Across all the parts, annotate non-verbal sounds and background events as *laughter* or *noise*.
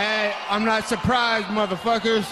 Hey, I'm not surprised, motherfuckers.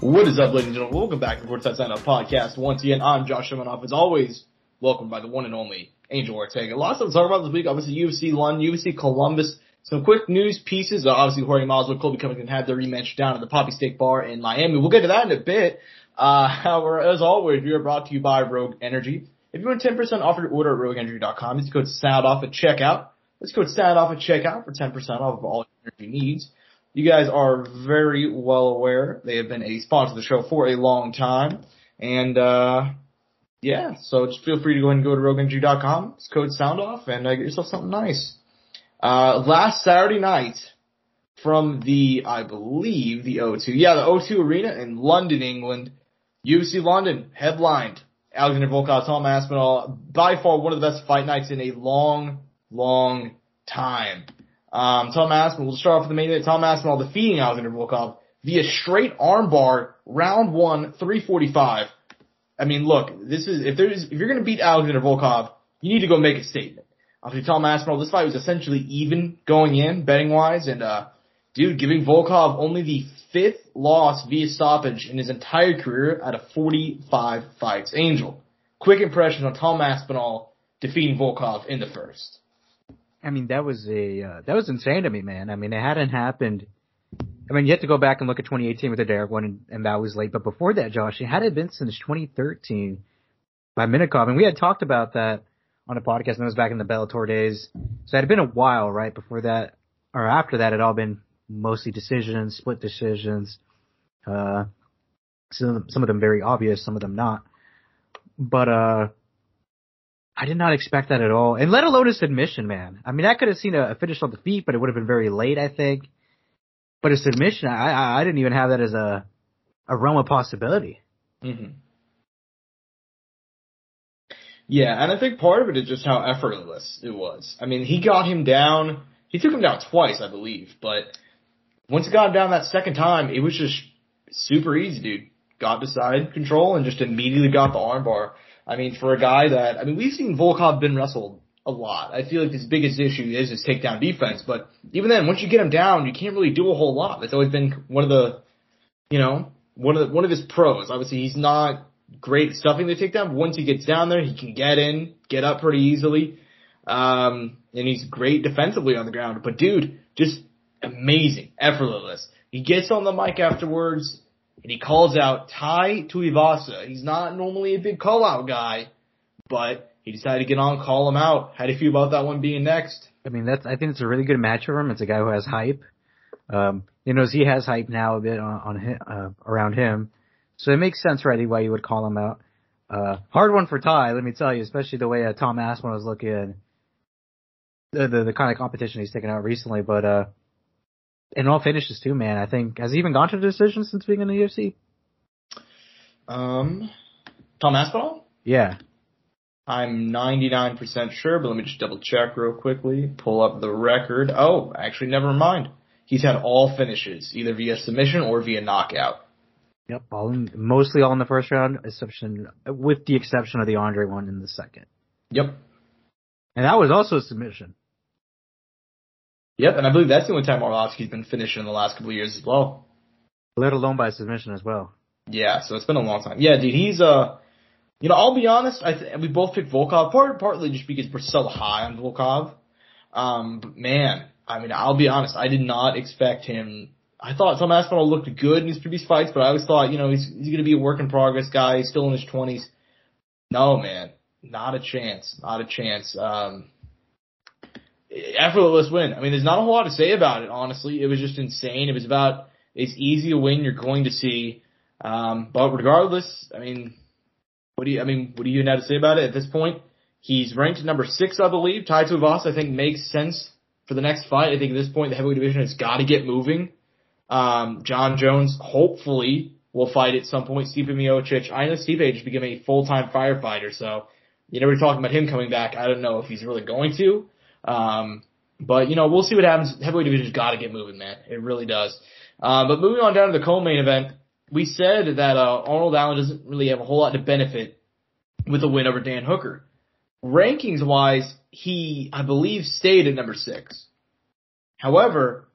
What is up, ladies and gentlemen? Welcome back to the Courtside Sign Up Podcast. Once again, I'm Josh Shimanoff. As always, welcome by the one and only Angel Ortega. Lots to talk about this week. Obviously, UFC London, UFC Columbus. Some quick news pieces. Uh, obviously, Jorge Masvidal, Colby Covington had their rematch down at the Papi Steak Bar in Miami. We'll get to that in a bit. Uh, *laughs* however, as always, we are brought to you by Rogue Energy. If you want 10% off your order at RogueEnergy.com, use code SOUND off at checkout. Let's code SOUND off at checkout for 10% off of all energy needs. You guys are very well aware they have been a sponsor of the show for a long time. And, uh, yeah, so just feel free to go and go to RogueEnergy.com. It's code sound off and uh, get yourself something nice. Uh, last Saturday night from the, I believe, the O2, yeah, the O2 Arena in London, England, UFC London headlined Alexander Volkov, Tom Aspinall, by far one of the best fight nights in a long, long time. Um, Tom Aspinall, we'll start off with the main event. Tom Aspinall defeating Alexander Volkov via straight armbar, round one, 345. I mean, look, this is, if there's, if you're gonna beat Alexander Volkov, you need to go make a statement. Obviously, Tom Aspinall, this fight was essentially even going in, betting wise, and, uh, dude, giving Volkov only the fifth loss via stoppage in his entire career out of 45 fights. Angel, quick impression on Tom Aspinall defeating Volkov in the first. I mean, that was a uh, that was insane to me, man. I mean, it hadn't happened. I mean, you have to go back and look at 2018 with the Derrick one, and, and that was late. But before that, Josh, it hadn't been since 2013 by Minakov, and we had talked about that on a podcast, and that was back in the Bellator days. So it had been a while, right? Before that, or after that, it had all been mostly decisions, split decisions. Uh, some some of them very obvious, some of them not. But uh, I did not expect that at all, and let alone a submission, man. I mean, I could have seen a, a finish on the feet, but it would have been very late, I think. But a submission, I, I, I didn't even have that as a a realm of possibility. Mm-hmm. Yeah, and I think part of it is just how effortless it was. I mean, he got him down. He took him down twice, I believe, but once he got him down that second time, it was just super easy, dude. Got to side control and just immediately got the armbar. I mean, for a guy that, I mean, we've seen Volkov been wrestled a lot. I feel like his biggest issue is his takedown defense, but even then, once you get him down, you can't really do a whole lot. That's always been one of the, you know, one of the, one of his pros. Obviously, he's not great stuffing the takedown, once he gets down there, he can get in, get up pretty easily. Um, and he's great defensively on the ground. But dude, just amazing, effortless. He gets on the mic afterwards and he calls out Tai Tuivasa. He's not normally a big call out guy, but he decided to get on, call him out. How do you feel about that one being next? I mean, that's I think it's a really good match for him. It's a guy who has hype. Um, you know, he has hype now a bit on, on him, uh, around him, so it makes sense, right, why you would call him out. Uh, hard one for Tai, let me tell you, especially the way uh, Tom Aspinall was looking. The, the the kind of competition he's taken out recently, but uh, in all finishes too, man. I think has he even gone to a decision since being in the UFC? Um, Tom Aspinall? Yeah. I'm 99% sure, but let me just double check real quickly. Pull up the record. Oh, actually, never mind. He's had all finishes, either via submission or via knockout. Yep, all in, mostly all in the first round, exception with the exception of the Andrei one in the second. Yep. And that was also a submission. Yep, and I believe that's the only time Arlovsky's been finished in the last couple of years as well. Let alone by submission as well. Yeah, so it's been a long time. Yeah, dude, he's uh, you know, I'll be honest. I th- we both picked Volkov, part partly just because we're so high on Volkov. Um, but man, I mean, I'll be honest. I did not expect him. I thought Tom Aspinall looked good in his previous fights, but I always thought, you know, he's he's going to be a work in progress guy. He's still in his twenties. No, man, not a chance. Not a chance. Um, effortless win. I mean, there's not a whole lot to say about it, honestly. It was just insane. It was about it's easy to win. You're going to see. Um, but regardless, I mean, what do you, I mean, what do you have to say about it at this point? He's ranked number six, I believe. Tai Tuivasa, I think, makes sense for the next fight. I think at this point, the heavyweight division has got to get moving. Um, Jon Jones, hopefully, will fight at some point. Stipe Miocic. I know Stipe just became a full-time firefighter, so you know, we're talking about him coming back. I don't know if he's really going to. Um, But you know, we'll see what happens. Heavyweight division's got to get moving, man. It really does. Uh, but moving on down to the co-main event, we said that uh, Arnold Allen doesn't really have a whole lot to benefit with a win over Dan Hooker. Rankings wise, he I believe stayed at number six. However,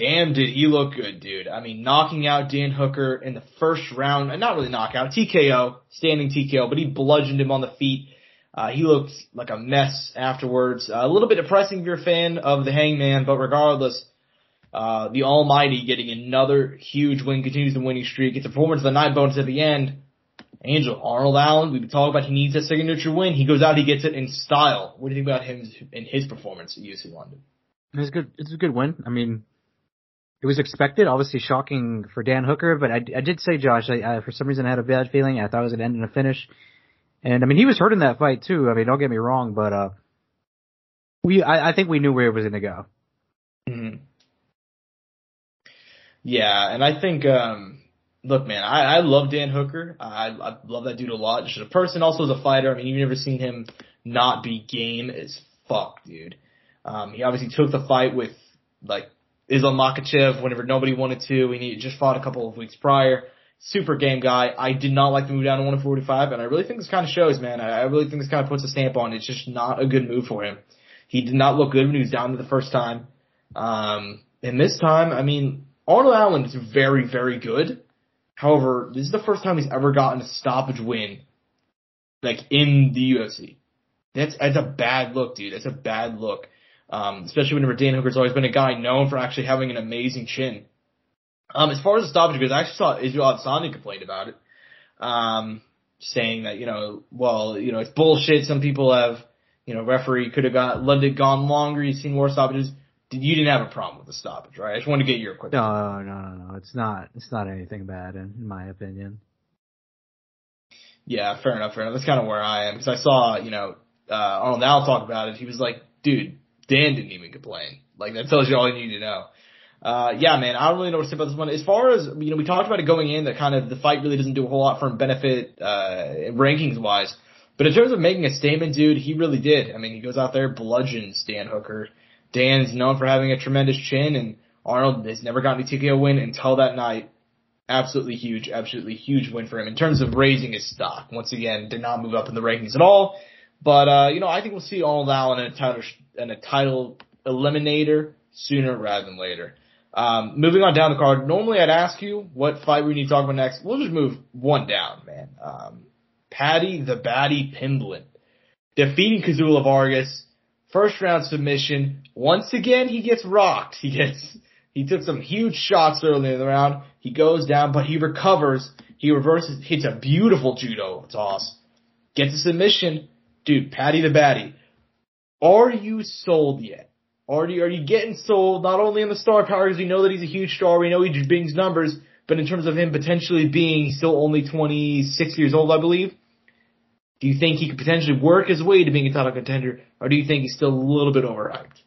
damn did he look good, dude. I mean, knocking out Dan Hooker in the first round, not really knockout, TKO, standing TKO, but he bludgeoned him on the feet. Uh, he looked like a mess afterwards. Uh, a little bit depressing if you're a fan of the Hangman, but regardless, uh, the Almighty getting another huge win, continues the winning streak. It's a performance of the night bonus at the end. Angel, Arnold Allen, we've been talking about he needs that signature win. He goes out, he gets it in style. What do you think about him in his performance at UFC London? It's good. It's a good win. I mean, it was expected. Obviously, shocking for Dan Hooker, but I, I did say, Josh, I, I, for some reason I had a bad feeling. I thought it was to end in a finish, and I mean he was hurt in that fight too. I mean, don't get me wrong, but uh, we I, I think we knew where it was going to go. Mm-hmm. Yeah, and I think um look, man, I, I love Dan Hooker. I, I love that dude a lot. Just a person, also as a fighter. I mean, you've never seen him not be game as fuck, dude. Um, he obviously took the fight with like Islam Makhachev whenever nobody wanted to. He just fought a couple of weeks prior. Super game guy. I did not like the move down to 145, and I really think this kind of shows, man. I, I really think this kind of puts a stamp on it. It's just not a good move for him. He did not look good when he was down to the first time. Um, and this time, I mean, Arnold Allen is very, very good. However, this is the first time he's ever gotten a stoppage win, like in the UFC. That's that's a bad look, dude. That's a bad look. Um, especially whenever Dan Hooker's always been a guy known for actually having an amazing chin. Um, as far as the stoppage goes, I actually saw Israel Adesanya complain about it, um, saying that you know, well, you know, it's bullshit. Some people have, you know, referee could have got let it gone longer. You've seen more stoppages you didn't have a problem with the stoppage, right? I just want to get your quick. No, no, no, no. It's not. It's not anything bad, in, in my opinion. Yeah, fair enough. Fair enough. That's kind of where I am because I saw, you know, uh, Arnold Al talk about it. He was like, "Dude, Dan didn't even complain. Like that tells you all you need to know." Uh, yeah, man, I don't really know what to say about this one. As far as, you know, we talked about it going in that kind of the fight really doesn't do a whole lot for him benefit, uh, rankings wise. But in terms of making a statement, dude, he really did. I mean, he goes out there, bludgeons Dan Hooker. Dan's known for having a tremendous chin, and Arnold has never gotten a TKO win until that night. Absolutely huge, absolutely huge win for him in terms of raising his stock. Once again, did not move up in the rankings at all. But uh, you know, I think we'll see Arnold Allen in a title in a title eliminator sooner rather than later. Um, moving on down the card. Normally, I'd ask you what fight we need to talk about next. We'll just move one down, man. Um, Paddy the Baddy Pimblett defeating Kazula Vargas First round submission. Once again, he gets rocked. He gets, he took some huge shots early in the round. He goes down, but he recovers. He reverses, hits a beautiful judo toss. Gets a submission. Dude, Paddy the Baddy. Are you sold yet? Are you, are you getting sold not only in the star power because we know that he's a huge star, we know he brings numbers, but in terms of him potentially being still only 26 years old, I believe. Do you think he could potentially work his way to being a title contender, or do you think he's still a little bit overhyped?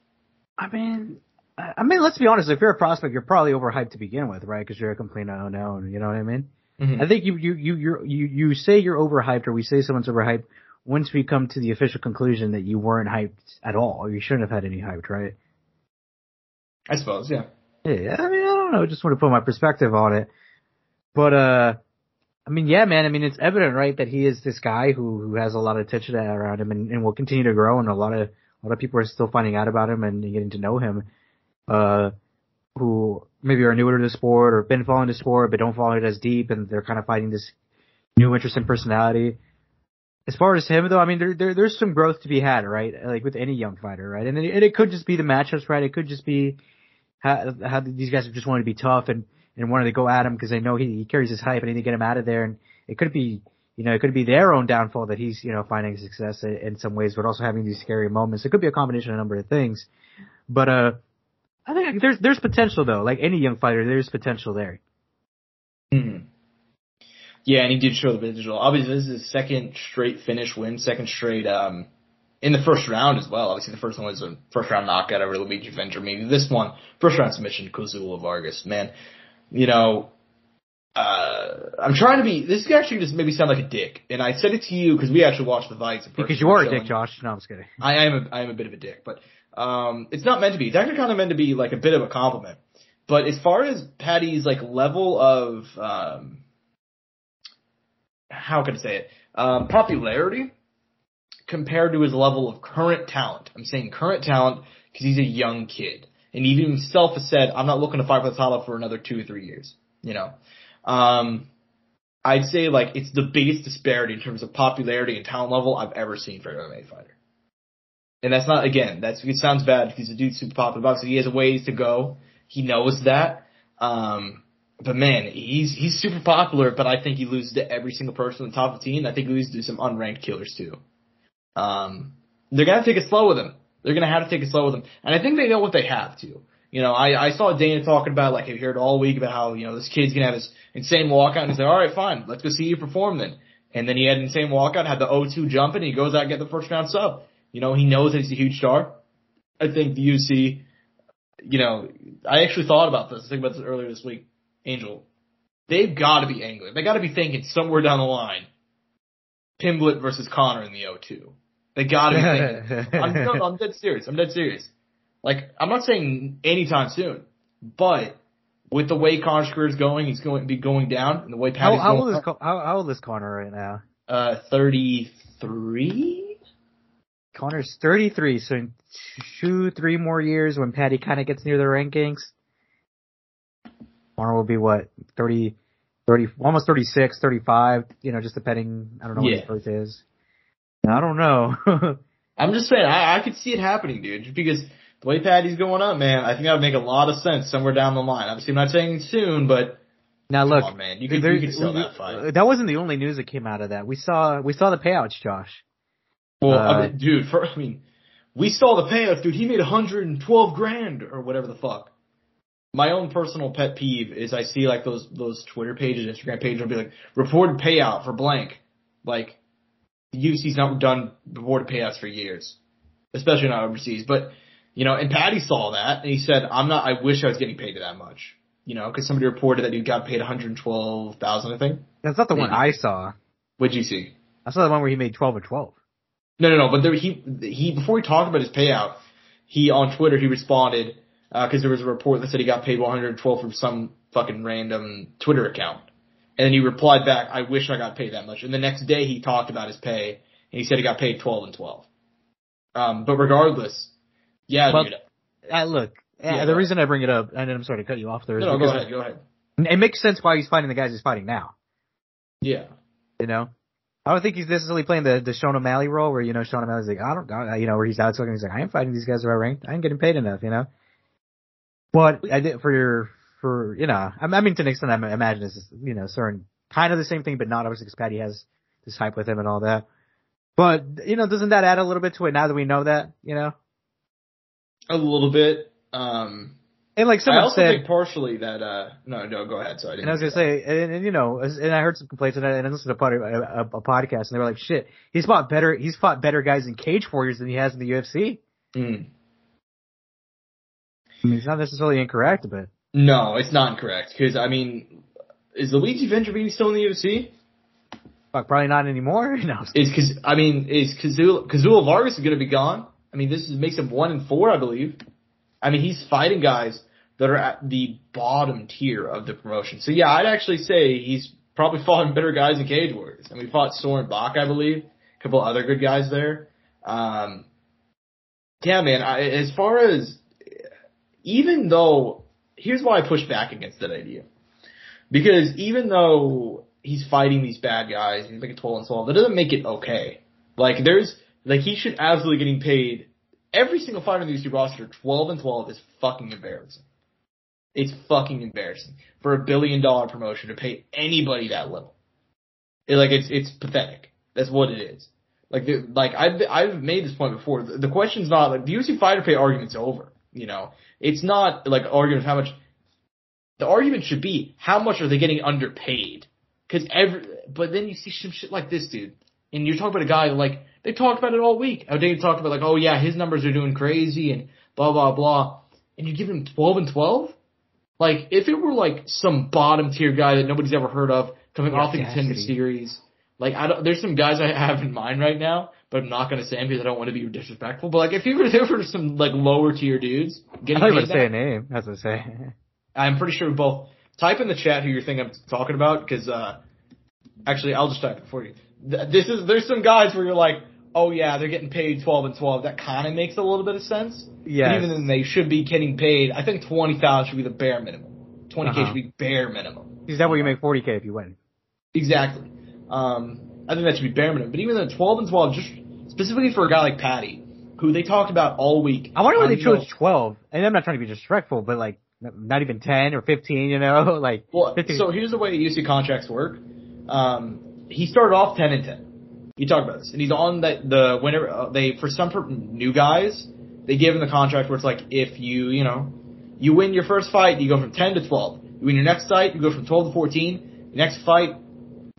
I mean, I mean, let's be honest. If you're a prospect, you're probably overhyped to begin with, right? Because you're a complete unknown. You know what I mean? Mm-hmm. I think you you you you you say you're overhyped, or we say someone's overhyped once we come to the official conclusion that you weren't hyped at all, or you shouldn't have had any hyped, right? I suppose, yeah. Yeah, I mean, I don't know. Just want to put my perspective on it, but uh, I mean, yeah, man. I mean, it's evident, right, that he is this guy who who has a lot of attention around him, and, and will continue to grow. And a lot of a lot of people are still finding out about him and getting to know him. Uh, who maybe are newer to the sport or been following the sport but don't follow it as deep, and they're kind of finding this new interest in personality. As far as him, though, I mean, there, there there's some growth to be had, right? Like with any young fighter, right? And it, and it could just be the matchups, right? It could just be how, how these guys are just want to be tough and and wanted to go at him because they know he, he carries his hype and they need to get him out of there. And it could be, you know, it could be their own downfall that he's, you know, finding success in some ways, but also having these scary moments. It could be a combination of a number of things. But, uh, I think there's, there's potential though. Like any young fighter, there's potential there. hmm Yeah, and he did show the potential. Obviously, this is his second straight finish win, second straight, um, in the first round as well. Obviously, the first one was a first round knockout over Luigi Vendramini. This one, first round submission, Kazula Vargas. Man, you know, uh, I'm trying to be. This is actually just maybe sound like a dick, and I said it to you because we actually watched the fights. Because you are a dick, Josh. No, I'm just kidding. I am a I am a bit of a dick, but Um, it's not meant to be. It's actually kind of meant to be like a bit of a compliment. But as far as Paddy's like level of, um, how can I say it? Um, popularity compared to his level of current talent. I'm saying current talent because he's a young kid. And even himself has said, I'm not looking to fight for the title for another two or three years. You know, um, I'd say like it's the biggest disparity in terms of popularity and talent level I've ever seen for an MMA fighter. And that's not again, that's it sounds bad because the dude's super popular. Obviously, he has a ways to go. He knows that. Um, but man, he's he's super popular. But I think he loses to every single person on the top 15. I think he loses to some unranked killers too. Um, they're gonna take it slow with him. They're gonna have to take it slow with him, and I think they know what they have to. You know, I, I saw Dana talking about like I heard all week about how you know this kid's gonna have his insane walkout, and he's like, all right, fine, let's go see you perform then. And then he had an insane walkout, had the O2 jump, and he goes out and get the first round sub. You know, he knows that he's a huge star. I think the UFC, you know, I actually thought about this. I think about this earlier this week. Angel, they've got to be angling. They got to be thinking somewhere down the line, Pimblett versus Conor in the O2. They got to be thinking. *laughs* I'm, no, I'm dead serious. I'm dead serious. Like, I'm not saying anytime soon, but with the way Conor's career is going, he's going to be going down, and the way How, how going, old is how, how old is Conor right now? uh, 33? Conor's 33, so in two, three more years when Paddy kind of gets near the rankings, Conor will be what, 30, 30, almost 36, 35, you know, just depending, I don't know what his birth is. I don't know. *laughs* I'm just saying, I, I could see it happening, dude, just because the way Paddy's going up, man, I think that would make a lot of sense somewhere down the line. Obviously, I'm not saying soon, but now look, on, man, you could- there- you could sell that fight. That wasn't the only news that came out of that. We saw, we saw the payouts, Josh. Well, Uh, I mean, dude, for, I mean, we saw the payoff, dude. He made 112 grand or whatever the fuck. My own personal pet peeve is I see like those those Twitter pages, Instagram pages will be like reported payout for blank. Like the UFC's not done reported payouts for years, especially not overseas. But you know, and Paddy saw that and he said, "I'm not. I wish I was getting paid that much." You know, because somebody reported that he got paid 112,000. I think. That's not the one I saw. What'd you see? I saw the one where he made 12 or 12. No, no, no. But there, he he before he talked about his payout, he on Twitter he responded because there was a report that said he got paid 112 from some fucking random Twitter account, and then he replied back, "I wish I got paid that much." And the next day he talked about his pay and he said he got paid 12 and 12. Um, but regardless, yeah, Well, dude. Uh, look, uh, Yeah, the go reason I bring it up, and I'm sorry to cut you off there, No, no, go ahead, go ahead. it makes sense why he's fighting the guys he's fighting now. Yeah, You know, I don't think he's necessarily playing the the Sean O'Malley role, where you know Sean O'Malley's like, I don't, I, you know, where he's out talking, he's like, I am fighting these guys who are ranked, I ain't getting paid enough, you know. But I did for your for you know, I, I mean to an extent, I imagine it's you know, certain kind of the same thing, but not obviously because Paddy has this hype with him and all that. But you know, doesn't that add a little bit to it now that we know that, you know? a little bit. Um, And like I someone also said, think partially that uh, no, no, go ahead. So I didn't And I was gonna say, and, and you know, and I heard some complaints, and I, and I listened to a, pod, a, a, a podcast, and they were like, "Shit, he's fought better. He's fought better guys in Cage Warriors than he has in the UFC." Mm. I mean, it's not necessarily incorrect, but No, it's not incorrect because I mean, is Luigi Vendramini still in the UFC? fuck, probably not anymore. *laughs* No, Is because I mean, is Kazula Kazula Vargas is going to be gone? I mean, this is, makes him one and four, I believe. I mean, he's fighting guys that are at the bottom tier of the promotion. So yeah, I'd actually say he's probably *laughs* fought better guys in Cage Warriors. I mean, he fought Soren Bach, I believe, a couple other good guys there. Um, yeah, man. I, as far as even though here's why I push back against that idea, because even though he's fighting these bad guys, he's making 12 and 12, that doesn't make it okay. Like there's like he should absolutely getting paid. Every single fighter in the UFC roster, 12 and 12 is fucking embarrassing. It's fucking embarrassing for a billion dollar promotion to pay anybody that little. It, like it's it's pathetic. That's what it is. Like the, like I've I've made this point before. The, the question's not like the UFC fighter pay argument's over. You know, it's not like argument of how much. The argument should be how much are they getting underpaid? Because every but then you see some shit like this, dude, and you're talking about a guy like they talked about it all week. How Dave talked about like, oh yeah, his numbers are doing crazy and blah blah blah, and you give him twelve and twelve. Like if it were like some bottom tier guy that nobody's ever heard of coming Yeah, off the contender series, like I don't. There's some guys I have in mind right now, but I'm not gonna say him because I don't want to be disrespectful. But like if you were there for some like lower tier dudes I getting thought you were paid going to say a name. As I say. I'm pretty sure we both type in the chat who you think I'm talking about because uh, actually I'll just type it for you. This is there's some guys where you're like, oh yeah, they're getting paid 12 and 12. That kind of makes a little bit of sense. But even then, they should be getting paid. I think 20,000 should be the bare minimum. 20k Uh-huh. should be bare minimum. Is that where you make 40k if you win? Exactly. Um, I think that should be bare minimum. But even then, 12 and 12, just specifically for a guy like Paddy, who they talked about all week. I wonder why they know, chose 12. And I'm not trying to be disrespectful, but like, not even 10 or 15, you know? *laughs* Like, Well, 15. so here's the way UC contracts work. Um, he started off 10 and 10. You talked about this, and he's on that the whenever uh, they for some new guys they give him the contract where it's like if you you know you win your first fight you go from 10 to 12. You win your next fight you go from 12 to 14. Your next fight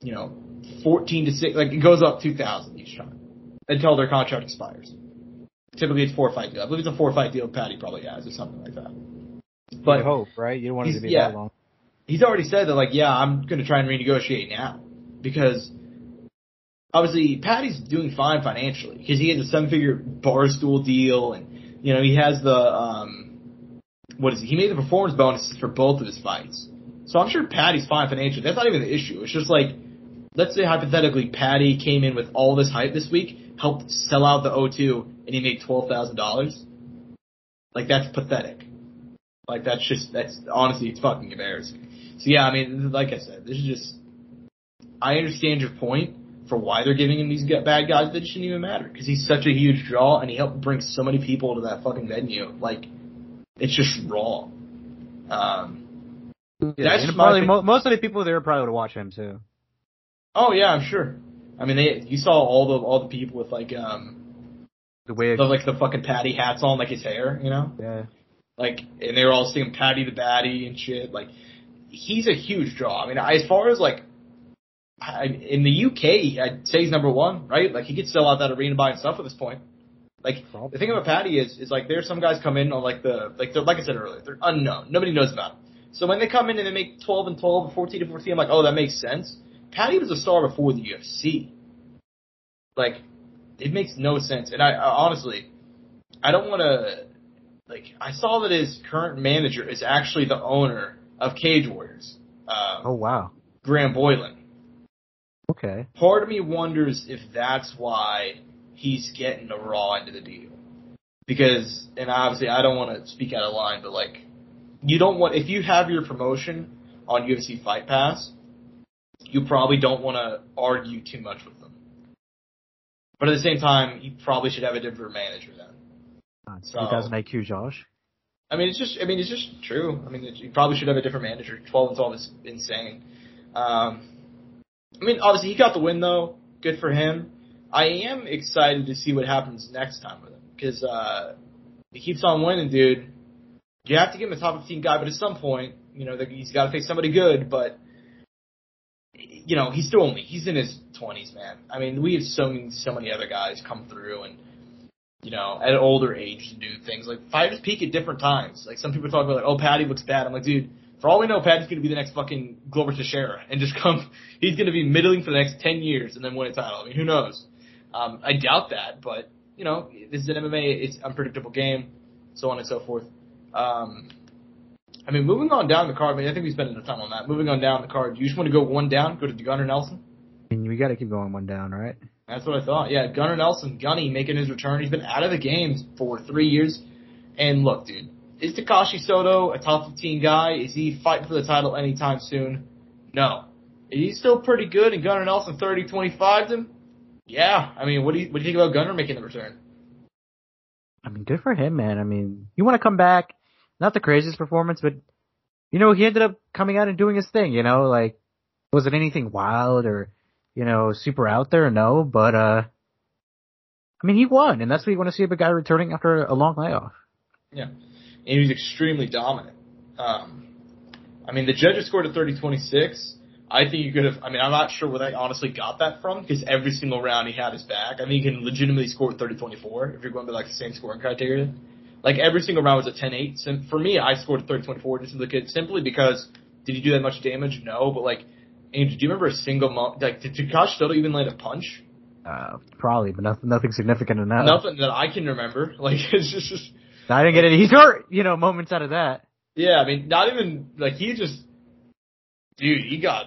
you know 14 to 6 like it goes up 2,000 each time until their contract expires. Typically it's four fight deal. I believe it's a four fight deal. Paddy probably has or something like that. but hope, right? You don't want it to be yeah. that long. he's already said that like, yeah, I'm gonna try and renegotiate now because obviously Paddy's doing fine financially because he has a seven figure barstool deal and you know he has the um what is he? He made the performance bonuses for both of his fights, so I'm sure Paddy's fine financially. That's not even the issue. It's just like let's say hypothetically Paddy came in with all this hype this week, helped sell out the O2, and he made twelve thousand dollars. Like that's pathetic. Like that's just that's honestly it's fucking embarrassing. So yeah, I mean, like I said, this is just. I understand your point for why they're giving him these bad guys that shouldn't even matter because he's such a huge draw and he helped bring so many people to that fucking venue. Like, it's just raw. Um, Yeah, That's probably mo- most of the people there probably would watch him too. oh yeah, I'm sure. I mean, they you saw all the all the people with like um The way, the, like the fucking Paddy hats on, like his hair, you know. yeah. Like, and they were all singing Paddy the Baddy and shit. Like, he's a huge draw. I mean, as far as like, I, in the UK, I'd say he's number one, right? Like, he could sell out that arena by himself at this point. Like, the thing about Paddy is, is like, there's some guys come in on like the, like, they're, like I said earlier, they're unknown. Nobody knows about them. So when they come in and they make 12 and 12 or 14 and 14, I'm like, oh, that makes sense. Paddy was a star before the UFC. Like, it makes no sense. And I, I honestly, I don't want to, like, I saw that his current manager is actually the owner of Cage Warriors, uh, Oh wow. Graham Boylan. Okay. Part of me wonders if that's why he's getting the Raw into the deal. Because, and obviously I don't want to speak out of line, but like, you don't want, if you have your promotion on UFC Fight Pass, you probably don't want to argue too much with them. But at the same time, you probably should have a different manager then. Uh, So- 2000 IQ, Josh. I mean, it's just, I mean, it's just true. I mean, it, you probably should have a different manager. 12 and 12 is insane. Um, I mean, obviously he got the win though. Good for him. I am excited to see what happens next time with him because uh, he keeps on winning, dude. You have to give him a top 15 guy, but at some point, you know, he's got to face somebody good. But you know, he's still only he's in his 20s, man. I mean, we have so many so many other guys come through and you know, at an older age to do things. Like fighters peak at different times. Like some people talk about like, oh, Paddy looks bad. I'm like, dude, for all we know, Paddy's gonna be the next fucking Glover Teixeira and just come. *laughs* He's gonna be middling for the next ten years and then win a title. I mean, who knows? Um, I doubt that, but you know, this is an MMA. It's an unpredictable game, so on and so forth. Um, I mean, moving on down the card. I mean, I think we spent enough time on that. Moving on down the card. You just want to go one down? Go to Gunnar Nelson. I mean, we got to keep going one down, right? That's what I thought. Yeah, Gunnar Nelson, Gunny making his return. He's been out of the games for three years. And look, dude, is Takashi Sato a top 15 guy? Is he fighting for the title anytime soon? No. Is he still pretty good and Gunnar Nelson 30 25 him? Yeah. I mean, what do you, what do you think about Gunnar making the return? I mean, good for him, man. I mean, you want to come back, not the craziest performance, but you know, he ended up coming out and doing his thing. You know, like was it anything wild or you know super out there? No, but uh, I mean, he won, and that's what you want to see of a guy returning after a long layoff. Yeah. And he was extremely dominant. Um, I mean, the judges scored a 30-26. I think you could have, I mean, I'm not sure where they honestly got that from because every single round he had his back. I think he can legitimately score 30-24 if you're going by like the same scoring criteria. Like every single round was a 10-8. So for me, I scored a 30-24 just to look at simply because did he do that much damage? No, but like, Andrew, do you remember a single mo- like did Takashi Sato even land a punch? Uh, probably, but nothing, nothing significant enough. Nothing that I can remember. *laughs* Like it's just, just I didn't get any. He's hurt, you know, moments out of that. yeah. I mean, not even like he just, dude. He got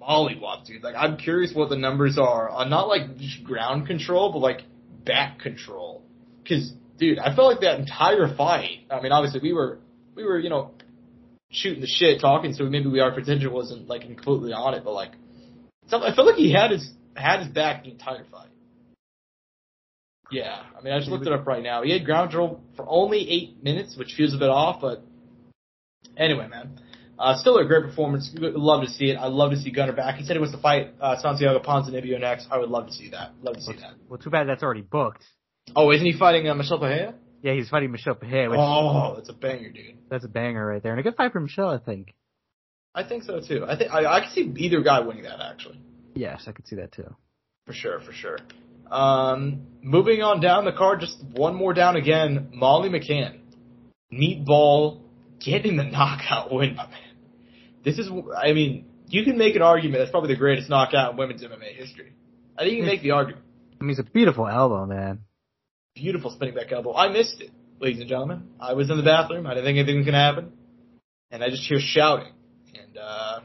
mollywopped, dude. Like I'm curious what the numbers are on not like just ground control, but like back control. Because, dude, I felt like that entire fight. I mean, obviously we were we were you know shooting the shit, talking, so maybe we our potential wasn't like completely on it, but like, so I felt like he had his had his back the entire fight. Yeah, I mean, I just looked it up right now. He had ground control for only eight minutes, which feels a bit off, but anyway, man. Uh, still a great performance. Love to see it. I'd love to see Gunnar back. He said he wants to fight uh, Santiago Ponzinibbio next. I would love to see that. Love to see that. Well, too bad that's already booked. Oh, isn't he fighting uh, Michel Pereira? Yeah, he's fighting Michel Pereira, which Oh, that's a banger, dude. that's a banger right there, and a good fight for Michel, I think. I think so too. I think I, I can see either guy winning that actually, Yes, I could see that too. for sure, for sure. Um, moving on down the card, just one more down again. Molly McCann, meatball, getting the *laughs* knockout win, my man. This is, I mean, you can make an argument that's probably the greatest knockout in women's MMA history. I think you can make the argument. I mean, it's a beautiful elbow, man. Beautiful spinning back elbow. I missed it, ladies and gentlemen. I was in the bathroom. I didn't think anything was gonna happen, and I just hear shouting, and uh,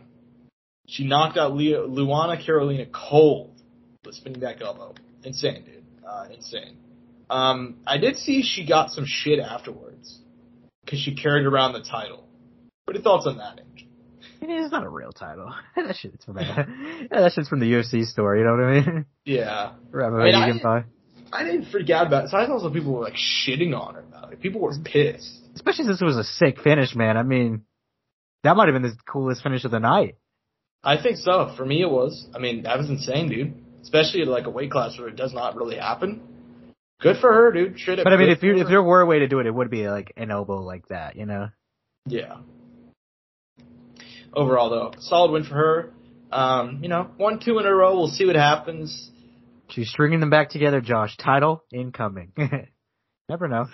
she knocked out Lea- Luana Carolina cold with spinning back elbow. Insane, dude. Uh, insane. Um, I did see she got some shit afterwards because she carried around the title. What are your thoughts on that, Angel? It's not a real title. that shit's from yeah, that shit's from the *laughs* UFC store. You know what I mean? Yeah, Rather I mean, I- you can buy. I didn't freak out about it. So I saw some people were like shitting on her about it. People were pissed. Especially since it was a sick finish, man. I mean, that might have been the coolest finish of the night. I think so. For me, it was. I mean, that was insane, dude. Especially like a weight class where it does not really happen. Good for her, dude. Straight up. But I mean, if you if there were a way to do it, it would be like an elbow like that, you know. yeah. Overall, though, solid win for her. Um, you know, one, two in a row. We'll see what happens. She's stringing them back together, Josh. Title incoming. *laughs* Never know.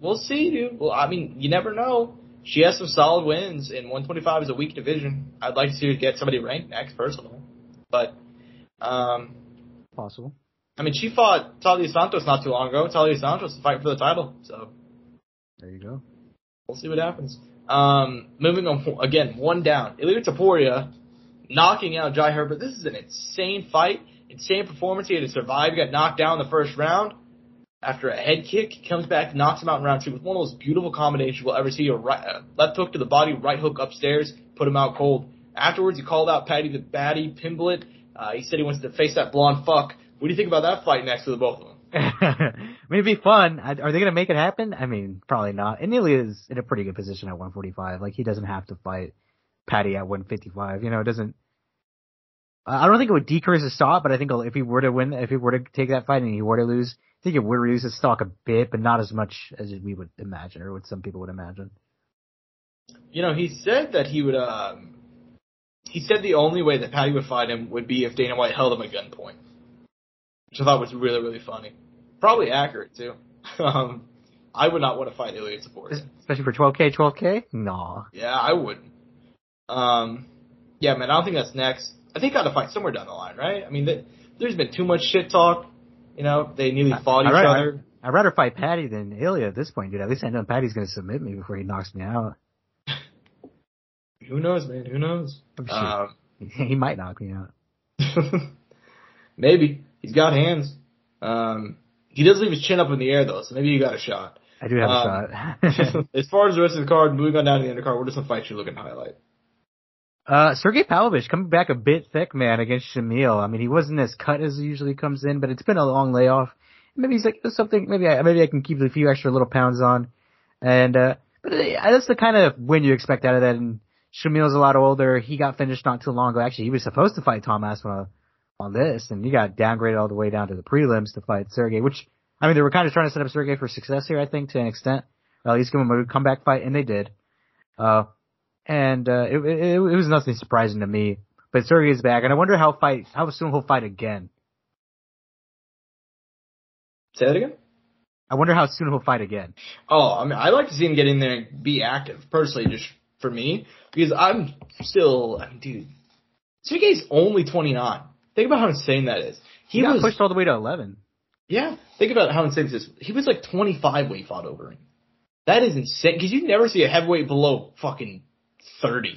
We'll see, dude. Well, I mean, you never know. She has some solid wins, and 125 is a weak division. I'd like to see her get somebody ranked next, personally. But, um, Possible. I mean, she fought Taila Santos not too long ago. Taila Santos is fighting for the title, so There you go. we'll see what happens. Um, moving on again, one down. Ilia Topuria knocking out Jai Herbert. This is an insane fight, insane performance. He had to survive. He got knocked down in the first round after a head kick. Comes back, knocks him out in round two with one of those beautiful combinations we'll ever see. A right, uh, left hook to the body, right hook upstairs, put him out cold. Afterwards, he called out Paddy the Baddy Pimblett. Uh, he said he wants to face that blonde fuck. What do you think about that fight next to the both of them? *laughs* I mean, it'd be fun. Are they gonna make it happen? I mean, probably not. And Ilia is in a pretty good position at 145. Like he doesn't have to fight Paddy at 155. You know, it doesn't. I don't think it would decrease his stock, but I think if he were to win, if he were to take that fight and he were to lose, I think it would reduce his stock a bit, but not as much as we would imagine, or what some people would imagine. You know, he said that he would. Um, he said the only way that Paddy would fight him would be if Dana White held him at gunpoint, which I thought was really, really funny. Probably accurate too. *laughs* um, I would not want to fight Ilia Topuria. Especially for 12k, 12k. Nah. Yeah, I wouldn't. Um, yeah, man, I don't think that's next. I think I got to fight somewhere down the line, right? I mean, th- there's been too much shit talk. You know, they nearly fought I'd each rather- other. I'd rather fight Paddy than Ilia at this point, dude. At least I know Paddy's gonna submit me before he knocks me out. Who knows, man? Who knows? Oh. Um, *laughs* he might knock me out. *laughs* maybe he's got hands. Um, he does leave his chin up in the air though, so maybe you got a shot. I do have Um, a shot. *laughs* as far as the rest of the card, moving on down to the undercard, what are some fights you're looking to highlight? Uh, Sergey Pavlovich coming back a bit thick, man, against Shamil. I mean, he wasn't as cut as he usually comes in, but it's been a long layoff. Maybe he's like, something, maybe I, maybe I can keep a few extra little pounds on. And, uh, but uh, that's the kind of win you expect out of that. And Shamil's a lot older. He got finished not too long ago. Actually, he was supposed to fight Tom Aspinall on this, and he got downgraded all the way down to the prelims to fight Sergey, which, I mean, they were kind of trying to set up Sergey for success here, I think, to an extent. Or at least give him a comeback fight, and they did. Uh, and uh, it, it, it was nothing surprising to me. But Sergey's back, and I wonder how fight how soon he'll fight again. Say that again. I wonder how soon he'll fight again. Oh, I mean, I'd like to see him get in there and be active, personally, just for me, because I'm still, I mean, dude, Sergey's only 29. Think about how insane that is. He, got was, pushed all the way to 11. Yeah. Think about how insane this is. He was like 25 when he fought Overeem. That is insane because you never see a heavyweight below fucking 30.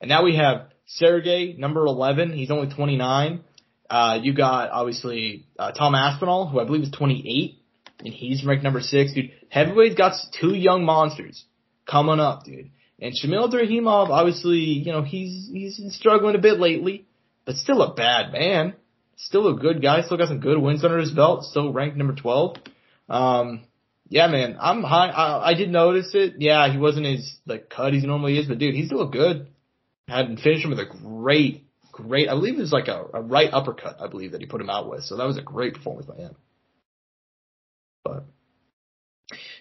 And now we have Sergey, number 11. He's only 29. Uh, you got obviously uh, Tom Aspinall, who I believe is 28, and he's ranked number six. Dude, heavyweight's got two young monsters coming up, dude. And Shamil Abdurakhimov, obviously, you know, he's he's struggling a bit lately, but still a bad man. Still a good guy. Still got some good wins under his belt. Still ranked number 12. Um, yeah, man, I'm high. I, I did notice it. Yeah, he wasn't as like cut as he normally is, but dude, he's still good. Had finished him with a great, great. I believe it was like a, a right uppercut. I believe that he put him out with. So that was a great performance by him. But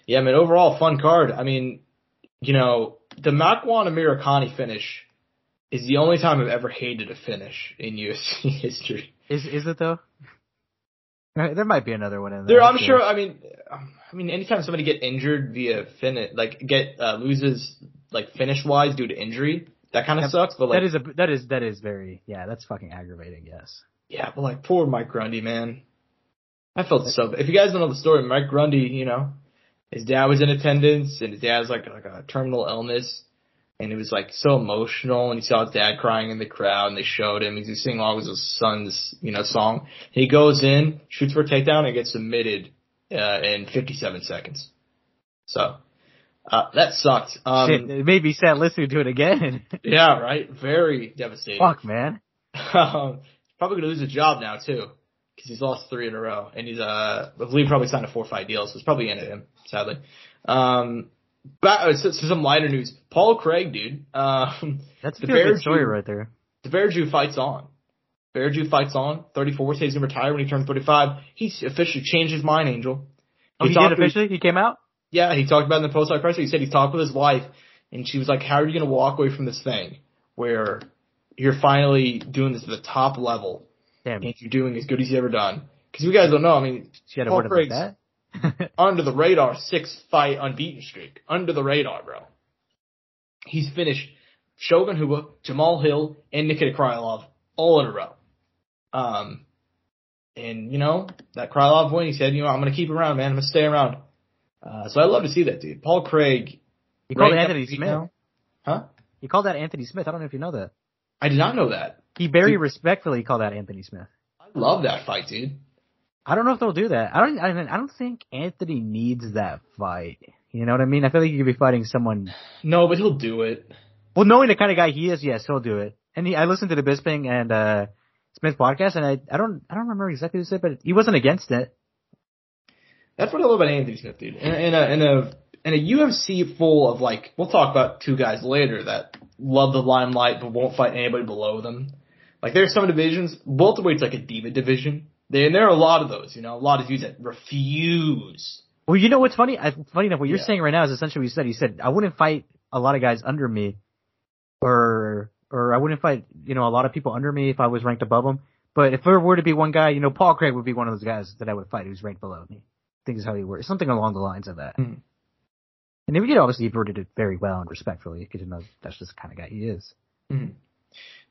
yeah, man, overall fun card. I mean, you know, the Makwan Amirkhani finish is the only time I've ever hated a finish in UFC *laughs* history. Is is it though? There might be another one in there. There, I'm sure. I mean, I mean, anytime somebody get injured via finish, like get uh, loses like finish wise due to injury, that kind of sucks. But like, that is a that is that is very yeah, that's fucking aggravating. Yes. Yeah, but like poor Mike Grundy, man. I felt so. If you guys don't know the story, Mike Grundy, you know, his dad was in attendance, and his dad's like like a terminal illness, and it was like so emotional. And he saw his dad crying in the crowd, and they showed him. He's singing along with his son's you know song. He goes in, shoots for a takedown, and gets submitted uh, in 57 seconds. So uh, that sucked. Um, Shit, it made me sad listening to it again. *laughs* yeah, right. Very devastating. Fuck, man. um, probably gonna lose his job now too, because he's lost three in a row, and he's uh, I believe probably signed a four fight deal, so it's probably ended him, sadly. Um, but uh, so, so some lighter news. Paul Craig, dude. Um, *laughs* That's the good story right there. The Bear Jew fights on. Bear Jew fights on. 34 says he's gonna retire when he turns 35. He's officially changed his mind, Angel. Oh, he, he did officially? he came out? Yeah, he talked about in the post press. He said he talked with his wife, and she was like, "How are you going to walk away from this thing where you're finally doing this at the top level, Damn. and you're doing as good as you ever done?" Because you guys don't know. I mean, she had a word about that. *laughs* under the radar, six fight unbeaten streak. Under the radar, bro. He's finished Shogun Rua, Jamal Hill, and Nikita Krylov all in a row. Um, and you know that Krylov win, he said, you know, I'm gonna keep around, man. I'm gonna stay around. Uh, so I love to see that dude. Paul Craig. He called it Anthony Smith. Now. Huh? He called that Anthony Smith. I don't know if you know that. I did not know that. He very dude. respectfully called that Anthony Smith. I love that fight, dude. I don't know if they'll do that. I don't. I, mean, I don't think Anthony needs that fight. You know what I mean? I feel like he could be fighting someone. No, but he'll do it. Well, knowing the kind of guy he is, yes, he'll do it. And he, I listened to the Bisping and uh Smith podcast, and I, I don't I don't remember exactly what he said, but he wasn't against it. That's what I love about Anthony Smith, dude. In, in a in a in a UFC full of like, we'll talk about two guys later that love the limelight but won't fight anybody below them. Like there's some divisions, welterweight's like a diva division. They, and there are a lot of those, you know, a lot of dudes that refuse. Well, you know what's funny? I, funny enough, what you're yeah. saying right now is essentially what you said. You said I wouldn't fight a lot of guys under me, or or I wouldn't fight, you know, a lot of people under me if I was ranked above them. But if there were to be one guy, you know, Paul Craig would be one of those guys that I would fight who's ranked below me. I think is how he works. Something along the lines of that. Mm. And then, you know, obviously he worded it very well and respectfully because you know that's just the kind of guy he is. Mm.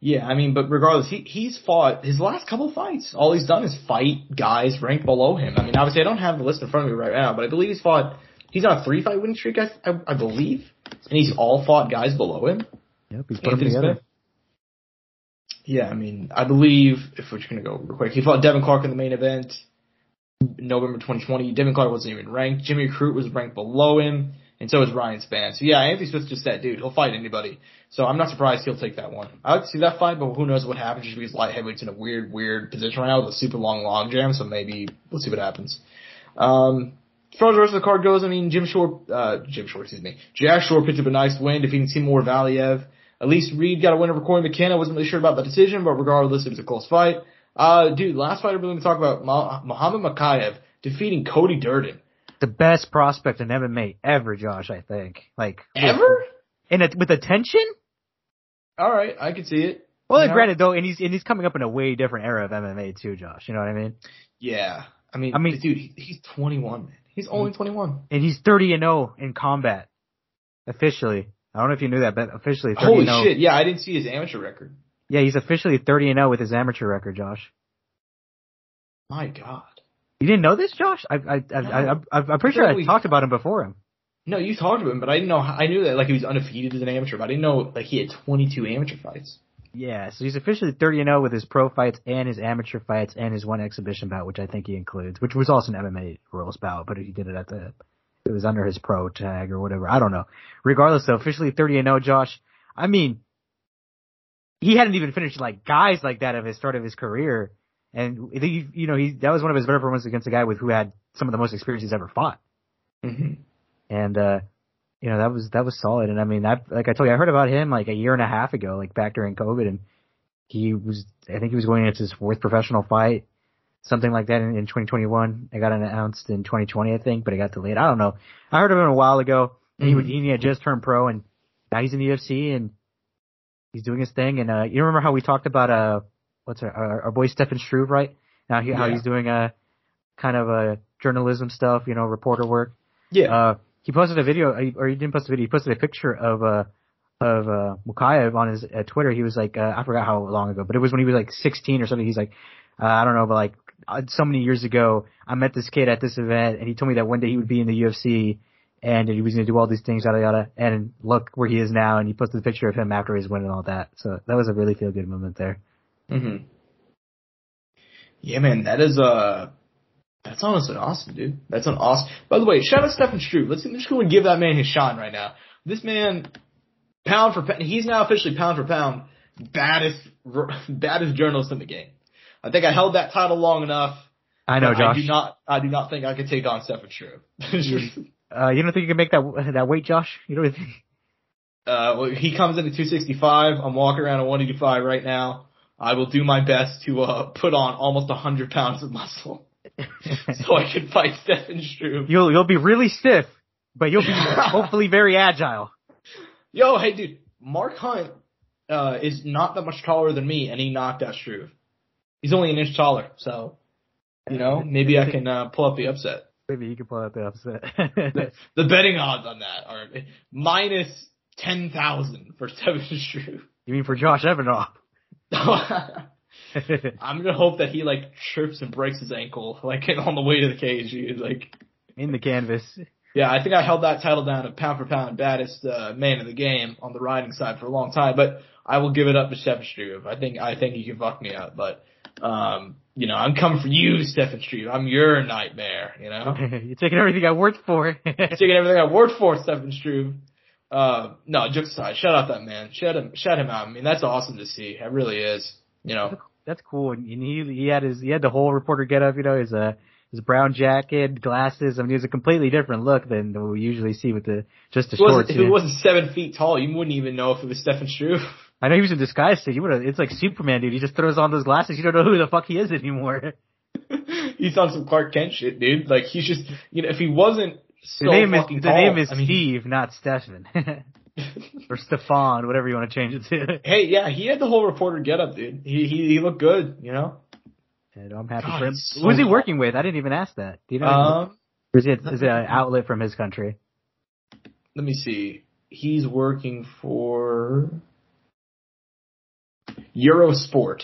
Yeah, I mean, but regardless, he he's fought his last couple fights. All he's done is fight guys ranked below him. I mean, obviously I don't have the list in front of me right now, but I believe he's fought. He's on a three fight winning streak, I, I, I believe, and he's all fought guys below him. Yep, he's put them together. Yeah, I mean, I believe if we're just gonna go real quick, he fought Devin Clark in the main event, November 2020. Devin Clark wasn't even ranked. Jimmy Crute was ranked below him, and so is Ryan Spann. So yeah, Anthony Smith just that dude. He'll fight anybody. So I'm not surprised he'll take that one. I would see that fight, but who knows what happens just because light heavyweight's in a weird, weird position right now with a super long log jam. So maybe we'll see what happens. Um, as far as the rest of the card goes, I mean, Jim Shore, uh, Jim Shore, excuse me, Jack Shore picked up a nice win defeating Timur Valiev. Elise Reed got a win over Cory McKenna. Wasn't really sure about the decision, but regardless, it was a close fight. Uh, dude, last fight I'm going to talk about Muhammad Mokaev defeating Cody Durden. The best prospect in MMA ever, Josh. I think. Like ever. In a, with attention. All right, I can see it. Well, you know? granted though, and he's and he's coming up in a way different era of MMA too, Josh. You know what I mean? Yeah. I mean, I mean, dude, he's 21, man. He's only 21, and he's 30 and 0 in combat officially. I don't know if you knew that, but officially 30 Holy shit! Yeah, I didn't see his amateur record. Yeah, he's officially 30 and 0 with his amateur record, Josh. My God. You didn't know this, Josh? I, I, I, I, I, I'm pretty sure I we- talked about him before him. No, you talked to him, but I didn't know. I knew that like he was undefeated as an amateur, but I didn't know like he had 22 amateur fights. Yeah, so he's officially 30 and 0 with his pro fights and his amateur fights and his one exhibition bout, which I think he includes, which was also an MMA rules bout, but he did it at the, it was under his pro tag or whatever. I don't know. Regardless, though, officially 30 and 0, Josh. I mean, he hadn't even finished like guys like that at the start of his career, and he, you know, he that was one of his better performances against a guy with who had some of the most experience he's ever fought. Mm-hmm. and uh you know that was that was solid. And i mean i like i told you i heard about him like a year and a half ago like back during covid and he was i think he was going into his fourth professional fight something like that in, in 2021 it got announced in 2020 i think but it got delayed. I don't know. I heard of him a while ago. And he would he had just turned pro and now he's in the ufc and he's doing his thing. And uh you remember how we talked about uh what's our our, our boy stefan struve right now he, how he's doing uh kind of uh journalism stuff you know reporter work Yeah. uh, he posted a video, or he didn't post a video. He posted a picture of uh of uh Mokaev on his uh, Twitter. He was like, uh, I forgot how long ago, but it was when he was like 16 or something. He's like, uh, I don't know, but like uh, so many years ago, I met this kid at this event, and he told me that one day he would be in the UFC, and he was going to do all these things, yada yada. And look where he is now, and he posted a picture of him after his win and all that. So that was a really feel good moment there. Mm-hmm. Yeah, man, that is uh that's honestly awesome, dude. That's an awesome. By the way, shout out Stephen Struve. Let's let's go and give that man his shine right now. This man, pound for pound, he's now officially pound for pound baddest *laughs* baddest journalist in the game. I think I held that title long enough. I know, Josh. I do not. I do not think I could take on Stephen Struve. *laughs* Uh, you don't think you can make that that weight, Josh? You don't think? Uh, well, he comes in at 265. I'm walking around at 185 right now. I will do my best to uh, put on almost 100 pounds of muscle *laughs* so I can fight Stephen Struve. You'll you'll be really stiff, but you'll be *laughs* hopefully very agile. Yo, hey, dude, Mark Hunt uh, is not that much taller than me, and he knocked out Struve. He's only an inch taller, so you know maybe I can uh, pull up the upset. Maybe you can pull out the upset. The betting odds on that are minus ten thousand for Stephen Struve. you mean for Josh Evanoff? *laughs* I'm gonna hope that he like trips and breaks his ankle like *laughs* on the way to the cage. He, like, In the canvas. yeah, I think I held that title down of pound for pound baddest uh, man of the game on the riding side for a long time. But I will give it up to Stefan Struve. I think I think he can fuck me up, but um, you know, I'm coming for you, Stefan Struve. I'm your nightmare. You know, *laughs* You're taking everything I worked for. You're taking everything I worked for, Stefan Struve. Uh, no, jokes aside, shout out that man. Shout him, shout him out. I mean, that's awesome to see. It really is. You know. That's cool. And he he had his he had the whole reporter get up, you know, his uh his brown jacket, glasses. I mean, it was a completely different look than what we usually see with the just the If it wasn't, shorts. if it wasn't seven feet tall, you wouldn't even know if it was Stephen Struve. *laughs* I know he was in disguise. So you would have. It's like Superman, dude. He just throws on those glasses. You don't know who the fuck he is anymore. *laughs* he's on some Clark Kent shit, dude. Like he's just, you know, if he wasn't so The name is the tall, name is I mean, Steve, not Stefan, *laughs* or Stefan, whatever you want to change it to. hey, yeah, he had the whole reporter get up, dude. He he he looked good, you know. And I'm happy God, for him. so Who's he working with? I didn't even ask that. Do you know? Um, or is it is it an outlet from his country? let me see. He's working for Eurosport.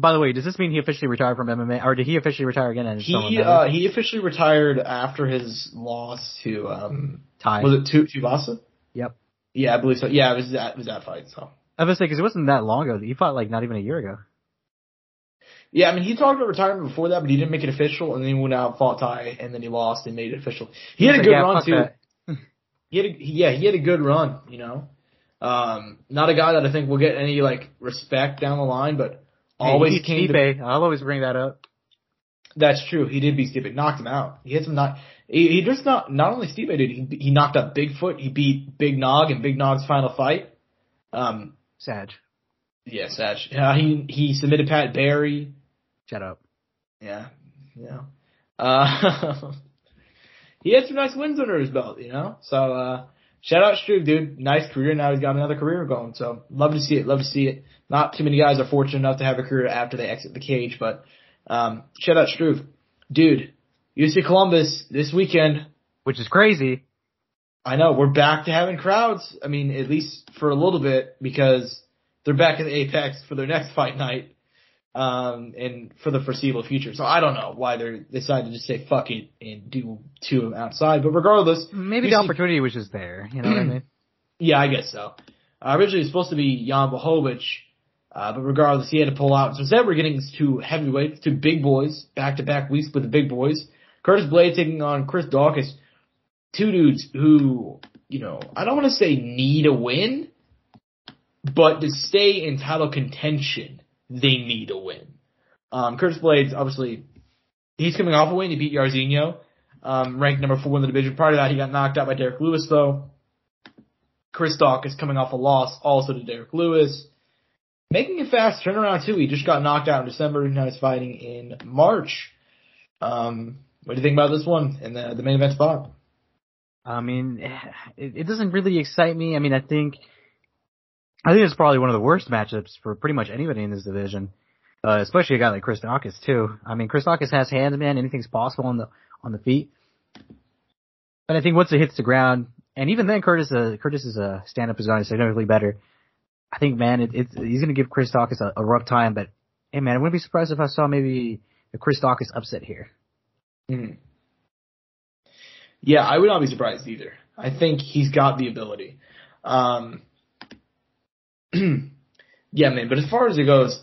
By the way, does this mean he officially retired from MMA, or did he officially retire again? He uh he officially retired after his loss to um Tai. was it Tu Tuivasa? Yep. Yeah, I believe so. Yeah, it was that it was that fight. So I was say because it wasn't that long ago. He fought like not even a year ago. yeah, I mean he talked about retirement before that, but he didn't make it official, and then he went out and fought Tai, and then he lost and made it official. He had a good like, yeah, run too. He had a, he- yeah, he had a good run, you know. Um, not a guy that I think will get any like respect down the line, but always he came beat to. I'll always bring that up. That's true. He did beat Stipe, knocked him out. He had some not. He, he just not not only Stipe did he he knocked out Bigfoot. He beat Big Nog in Big Nog's final fight. Um, Sag, yeah, Satch. Uh, he he submitted Pat Barry. shut up. Yeah, yeah. Uh, *laughs* he had some nice wins under his belt, you know. So uh, shout out Struve, dude. Nice career. Now he's got another career going. So love to see it. Love to see it. Not too many guys are fortunate enough to have a career after they exit the cage, but um, shout out Struve, dude. UFC Columbus this weekend. Which is crazy. I know we're back to having crowds. I mean, at least for a little bit because they're back in the Apex for their next fight night. Um, and for the foreseeable future. So I don't know why they decided to just say fuck it and do two of them outside. But regardless, maybe the opportunity was just there. You know what I mean? *clears throat* Yeah, I guess so. Uh, originally it was supposed to be Jan Blachowicz, uh, but regardless, he had to pull out. So instead we're getting two heavyweights, two big boys, back to back weeks with the big boys. Curtis Blaydes taking on Chris Daukaus. Two dudes who, you know, I don't want to say need a win, but to stay in title contention, they need a win. Um, Curtis Blaydes, obviously, he's coming off a win. He beat Jairzinho, um, ranked number four in the division. Prior to that, he got knocked out by Derrick Lewis, though. Chris Daukaus coming off a loss also to Derrick Lewis. Making a fast turnaround too. He just got knocked out in December. Now he's fighting in March. Um, what do you think about this one in the the main event spot? I mean, it, it doesn't really excite me. I mean, I think I think it's probably one of the worst matchups for pretty much anybody in this division, uh, especially a guy like Chris Daukaus too. I mean, Chris Daukaus has hands, man. Anything's possible on the on the feet. But I think once it hits the ground, and even then, Curtis uh, Curtis is a stand up is going significantly better. I think, man, it, it's he's going to give Chris Daukaus a, a rough time. But hey, man, I wouldn't be surprised if I saw maybe a Chris Daukaus upset here. Mm-hmm. Yeah, I would not be surprised either. I think he's got the ability. Um, *clears throat* yeah, man. But as far as it goes,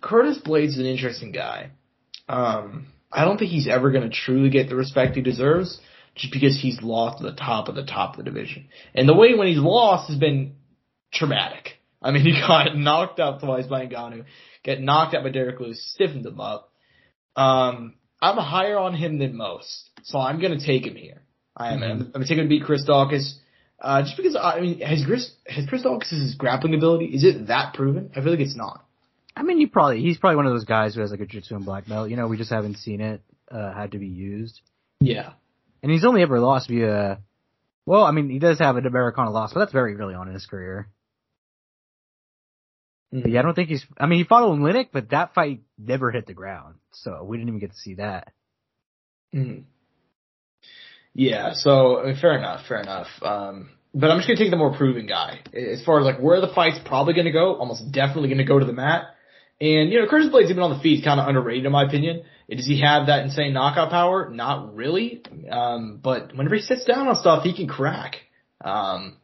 Curtis Blaydes is an interesting guy. Um, I don't think he's ever going to truly get the respect he deserves just because he's lost to the top of the top of the division. And the way when he's lost has been traumatic. I mean, *laughs* he got knocked out twice by Ngannou, get knocked out by Derrick Lewis, stiffened him up. Um, I'm higher on him than most, so I'm going to take him here. I am. Mm-hmm. I'm, I'm going to take him to beat Chris Daukaus. Uh, just because I mean, has Chris has Chris Daukaus' grappling ability is it that proven? I feel like it's not. I mean, you probably he's probably one of those guys who has like a jiu-jitsu and black belt. You know, we just haven't seen it uh, had to be used. Yeah, and he's only ever lost via. Well, I mean, he does have an Americana loss, but that's very early on in his career. Mm-hmm. Yeah, I don't think he's. I mean, he fought Oleinik, but that fight never hit the ground, so we didn't even get to see that. Mm-hmm. Yeah, so I mean, fair enough, fair enough. Um, but I'm just gonna take the more proven guy. As far as like where the fight's probably gonna go, almost definitely gonna go to the mat. And you know, Curtis Blaydes even on the feet kind of underrated in my opinion. Does he have that insane knockout power? Not really. Um, but whenever he sits down on stuff, he can crack. Um,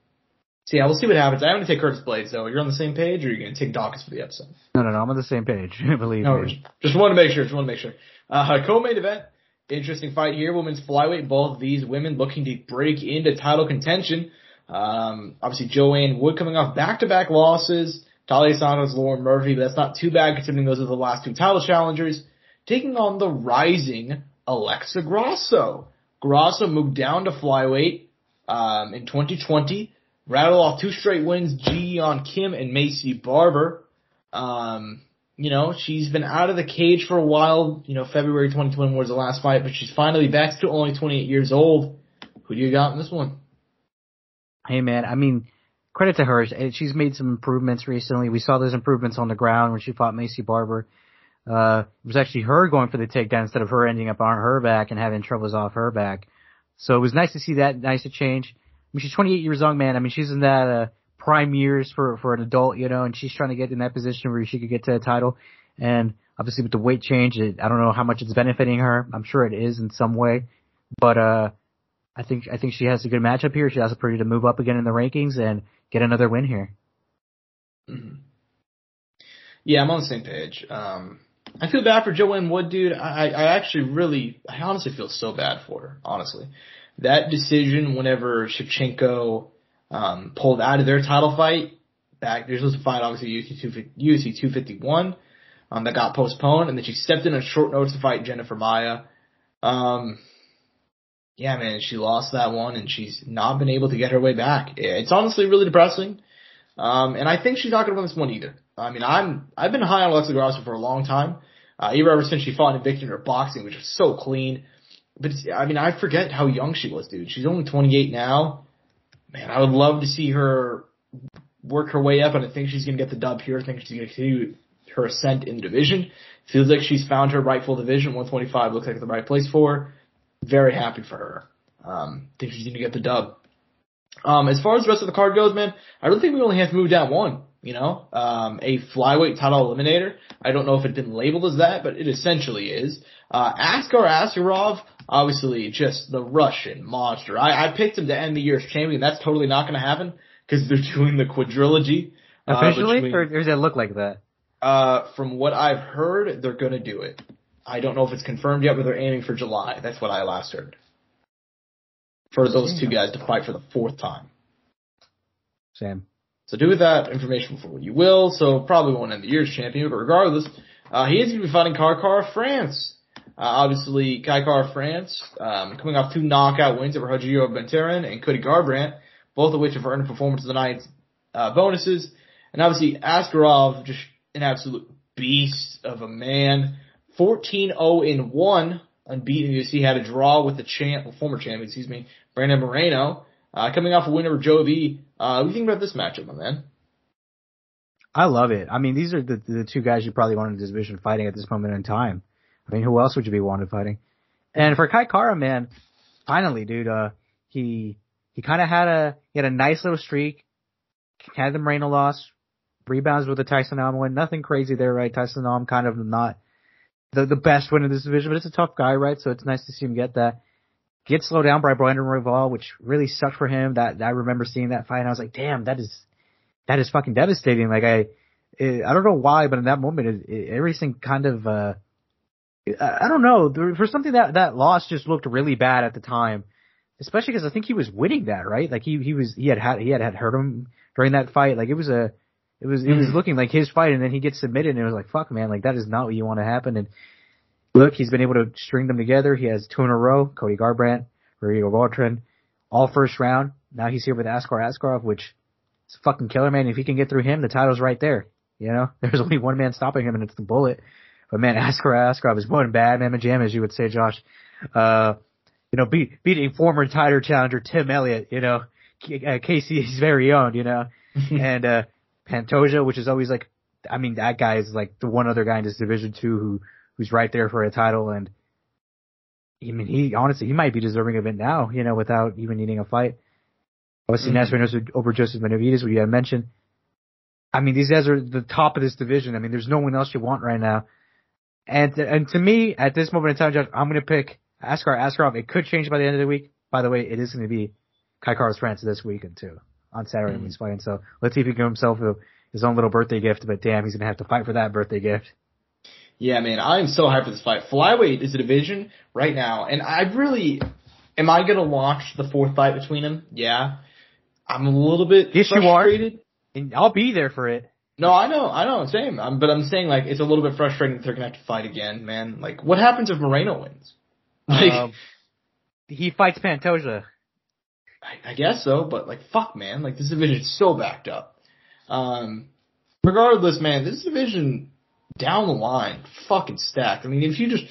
so yeah, we'll see what happens. I'm gonna take Curtis Blaydes though. You're on the same page, or you're gonna take Daukaus for the episode? No, no, no. I'm on the same page. *laughs* Believe no, me. Just want to make sure. Just want to make sure. Uh, co-main event. Interesting fight here. Women's flyweight. Both these women looking to break into title contention. Um, obviously Joanne Wood coming off back-to-back losses. Taila Santos, Lauren Murphy, but that's not too bad considering those are the last two title challengers. Taking on the rising Alexa Grasso. Grasso moved down to flyweight um, in 2020, rattled off two straight wins, Ji Yeon Kim and Maycee Barber. Um, you know, she's been out of the cage for a while. You know, February 2021 was the last fight, but she's finally back. Still only 28 years old. Who do you got in this one? Hey man, I mean, credit to her. She's made some improvements recently. We saw those improvements on the ground when she fought Maycee Barber. Uh, it was actually her going for the takedown instead of her ending up on her back and having troubles off her back. So it was nice to see that, nice to change. I mean, she's 28 years young, man. I mean, she's in that, uh, prime years for for an adult, you know, and she's trying to get in that position where she could get to a title. And obviously with the weight change, it, I don't know how much it's benefiting her. I'm sure it is in some way, but uh, I think I think she has a good matchup here. She has a pretty to move up again in the rankings and get another win here. Mm-hmm. Yeah, I'm on the same page. Um, I feel bad for Joanne Wood, dude. I, I actually really, I honestly feel so bad for her, honestly. That decision whenever Shevchenko um, pulled out of their title fight back. They're supposed to fight obviously UFC 251 um, that got postponed, and then she stepped in on short notice to fight Jennifer Maia. Um, yeah, man, she lost that one, and she's not been able to get her way back. It's honestly really depressing. Um, and I think she's not going to win this one either. I mean, I'm I've been high on Alexa Grasso for a long time, uh, even ever since she fought Invicta in her boxing, which was so clean. But I mean, I forget how young she was, dude. She's only 28 now man, I would love to see her work her way up, and I think she's going to get the dub here. I think she's going to continue her ascent in the division. Feels like she's found her rightful division. 125 looks like the right place for her. Very happy for her. Um, think she's going to get the dub. Um, as far as the rest of the card goes, man, I really think we only have to move down one. You know, um, a flyweight title eliminator. I don't know if it's been labeled as that, but it essentially is. Uh, Askar Askarov, obviously just the Russian monster. I, I picked him to end the year's champion. That's totally not going to happen because they're *laughs* doing the quadrilogy. Uh, Officially, uh, between, or does it look like that? Uh, from what I've heard, they're going to do it. I don't know if it's confirmed yet, but they're aiming for July. That's what I last heard. For those two guys to fight for the fourth time. Sam. So do with that information for what you will. So probably won't end the year's champion, but regardless, uh, he is going to be fighting Kai Kara-France. Uh, obviously, Kai Kara-France, um, coming off two knockout wins over Rogerio Bontorin and Cody Garbrandt, both of which have earned performance of the night uh, bonuses. And obviously, Askarov, just an absolute beast of a man. 14-0 in 1, unbeaten. You see, had a draw with the champ, former champion, excuse me, Brandon Moreno. Uh, coming off a win over Joe B. Uh, what do you think about this matchup, my man? I love it. I mean, these are the the two guys you probably want in the division fighting at this moment in time. I mean, who else would you be wanted fighting? And for Kai Kara, man, finally, dude, uh, he he kind of had a he had a nice little streak, had the Moreno loss, rebounds with the Tyson Nam win. Nothing crazy there, right? Tyson Nam kind of not the the best win in this division, but it's a tough guy, right? So it's nice to see him get that get slowed down by Brandon Royval, which really sucked for him. That I remember seeing that fight, and I was like, damn, that is that is fucking devastating. Like I, it, I don't know why, but in that moment, it, it, everything kind of, uh, I don't know, for something that that loss just looked really bad at the time, especially because I think he was winning that, right? Like he he was he had had he had had hurt him during that fight. Like it was a it was it was mm-hmm. looking like his fight, and then he gets submitted, and it was like, fuck, man, like that is not what you want to happen. And look, he's been able to string them together. He has two in a row. Cody Garbrandt, Rodrigo Beltran, all first round. Now he's here with Askar Askarov, which is a fucking killer, man. If he can get through him, the title's right there. You know, *laughs* there's only one man stopping him, and it's the bullet. But man, *laughs* Askar Askarov is one bad man jam, as you would say, Josh. Uh, you know, beat, beating former title challenger Tim Elliott, you know, uh, Casey's very own, you know, *laughs* and, uh, Pantoja, which is always like, I mean, that guy is like the one other guy in this division two who, who's right there for a title. And I mean, he honestly, he might be deserving of it now, you know, without even needing a fight. Obviously, mm-hmm. over Joseph Benavidez, what you had mentioned. I mean, these guys are the top of this division. I mean, there's no one else you want right now. And and to me, at this moment in time, Josh, I'm going to pick Askar Askarov. It could change by the end of the week. By the way, it is going to be Kai Kara-France this weekend too, on Saturday mm-hmm. when he's fighting. So let's see if he can give himself a, his own little birthday gift. But damn, he's going to have to fight for that birthday gift. Yeah, man, I'm so hyped for this fight. Flyweight is a division right now, and I really, am I gonna watch the fourth fight between them? Yeah. I'm a little bit yes, frustrated. You are. And I'll be there for it. No, I know, I know, same. I'm, but I'm saying like it's a little bit frustrating that they're gonna have to fight again, man. Like, what happens if Moreno wins? Like, um, he fights Pantoja. I, I guess so, but like, fuck, man. Like, this division is so backed up. Um, regardless, man, this division down the line, fucking stacked. I mean, if you just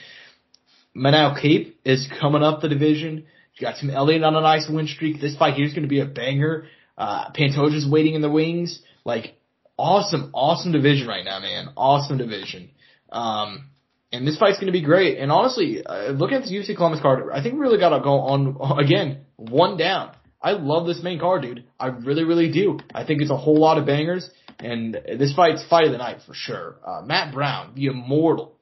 Manel Kape is coming up the division. You got Tim Elliott on a nice win streak. This fight here is going to be a banger. Uh, Pantoja's waiting in the wings. Like, awesome, awesome division right now, man. Awesome division. Um, and this fight's going to be great. And honestly, uh, looking at the UFC Columbus card, I think we really got to go on, again, one down. I love this main card, dude. I really, really do. I think it's a whole lot of bangers. And this fight's fight of the night for sure. Uh, Matt Brown, the immortal,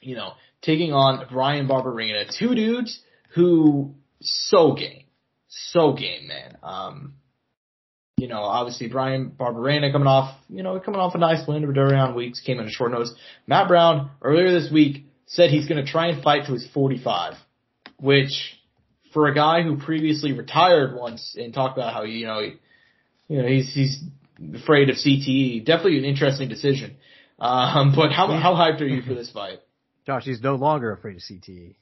you know, taking on Bryan Barberena. Two dudes who so game. So game, man. Um, you know, obviously Bryan Barberena coming off, you know, coming off a nice win over Darian Weeks, came in a short notice. Matt Brown, earlier this week, said he's gonna try and fight to his 45, which, for a guy who previously retired once and talked about how, you know, he, you know, he's, he's afraid of CTE. Definitely an interesting decision. Um, *laughs* but how how hyped are you for this fight? Josh, he's no longer afraid of CTE.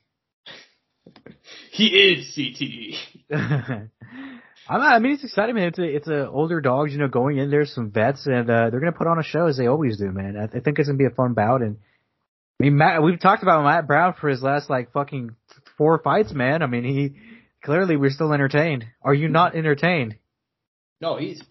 he is CTE. *laughs* I'm, I mean, it's exciting, man. It's a, it's a older dogs, you know, going in there, some vets, and uh, they're gonna put on a show as they always do, man. I, I think it's gonna be a fun bout. And I mean, Matt, we've talked about Matt Brown for his last like fucking four fights, man. I mean, he clearly we're still entertained. Are you not entertained? No, he's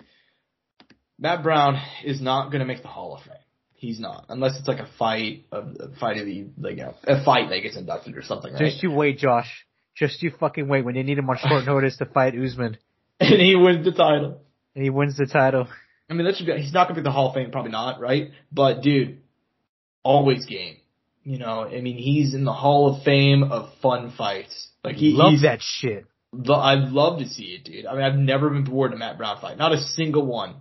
Matt Brown is not going to make the Hall of Fame. He's not, unless it's like a fight, a, fight of the like a, a fight that gets inducted or something. Right? Just you wait, Josh. Just you fucking wait when you need him on short *laughs* notice to fight Usman. and he wins the title. And he wins the title. I mean, that should be, he's not going to be the Hall of Fame, probably not, right? But dude, always game. You know, I mean, he's in the Hall of Fame of fun fights. Like he, loves that shit. I'd love to see it, dude. I mean, I've never been bored in a Matt Brown fight. Not a single one.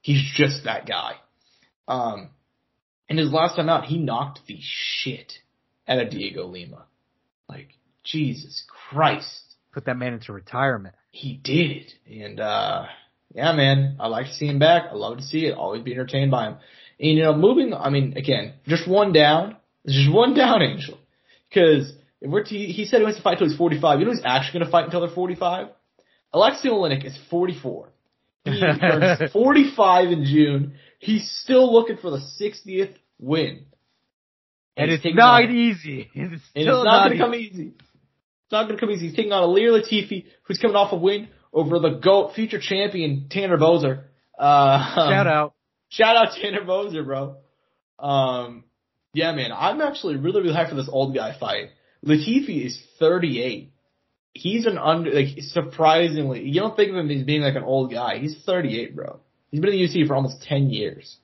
He's just that guy. Um, and his last time out, he knocked the shit out of Diego Lima. Like, Jesus Christ. Put that man into retirement. He did. It. And, uh, yeah, man, I like to see him back. I love to see it. Always be entertained by him. And, you know, moving, I mean, again, just one down. Just one down, Angel. Cause if we're t- he said he wants to fight until he's 45. You know who's actually going to fight until they're 45? Alexei Oleinik is 44. He *laughs* turns 45 in June. He's still looking for the 60th win. And, he's it's not on- easy. It's and still it's not going to easy. come easy. It's not going to come easy. He's taking on Ilir Latifi, who's coming off a win over the GOAT, future champion, Tanner Boser. Uh, Shout out. Shout out Tanner Boser, bro. Um, yeah, man, I'm actually really, really hyped for this old guy fight. Latifi is 38. He's an under, like, surprisingly, you don't think of him as being like an old guy. He's 38, bro. He's been in the UFC for almost 10 years.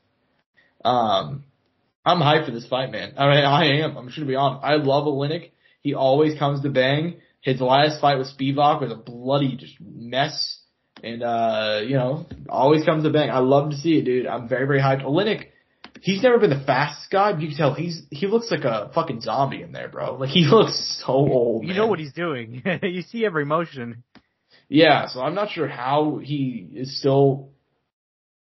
Um, I'm hyped for this fight, man. I mean, I am. I'm just gonna be honest. I love Oleinik. He always comes to bang. His last fight with Spivak was a bloody just mess. And, uh, you know, always comes to bang. I love to see it, dude. I'm very, very hyped. Oleinik, he's never been the fastest guy, but you can tell he's, he looks like a fucking zombie in there, bro. Like he looks so old, You man. know what he's doing. *laughs* you see every motion. Yeah, so I'm not sure how he is still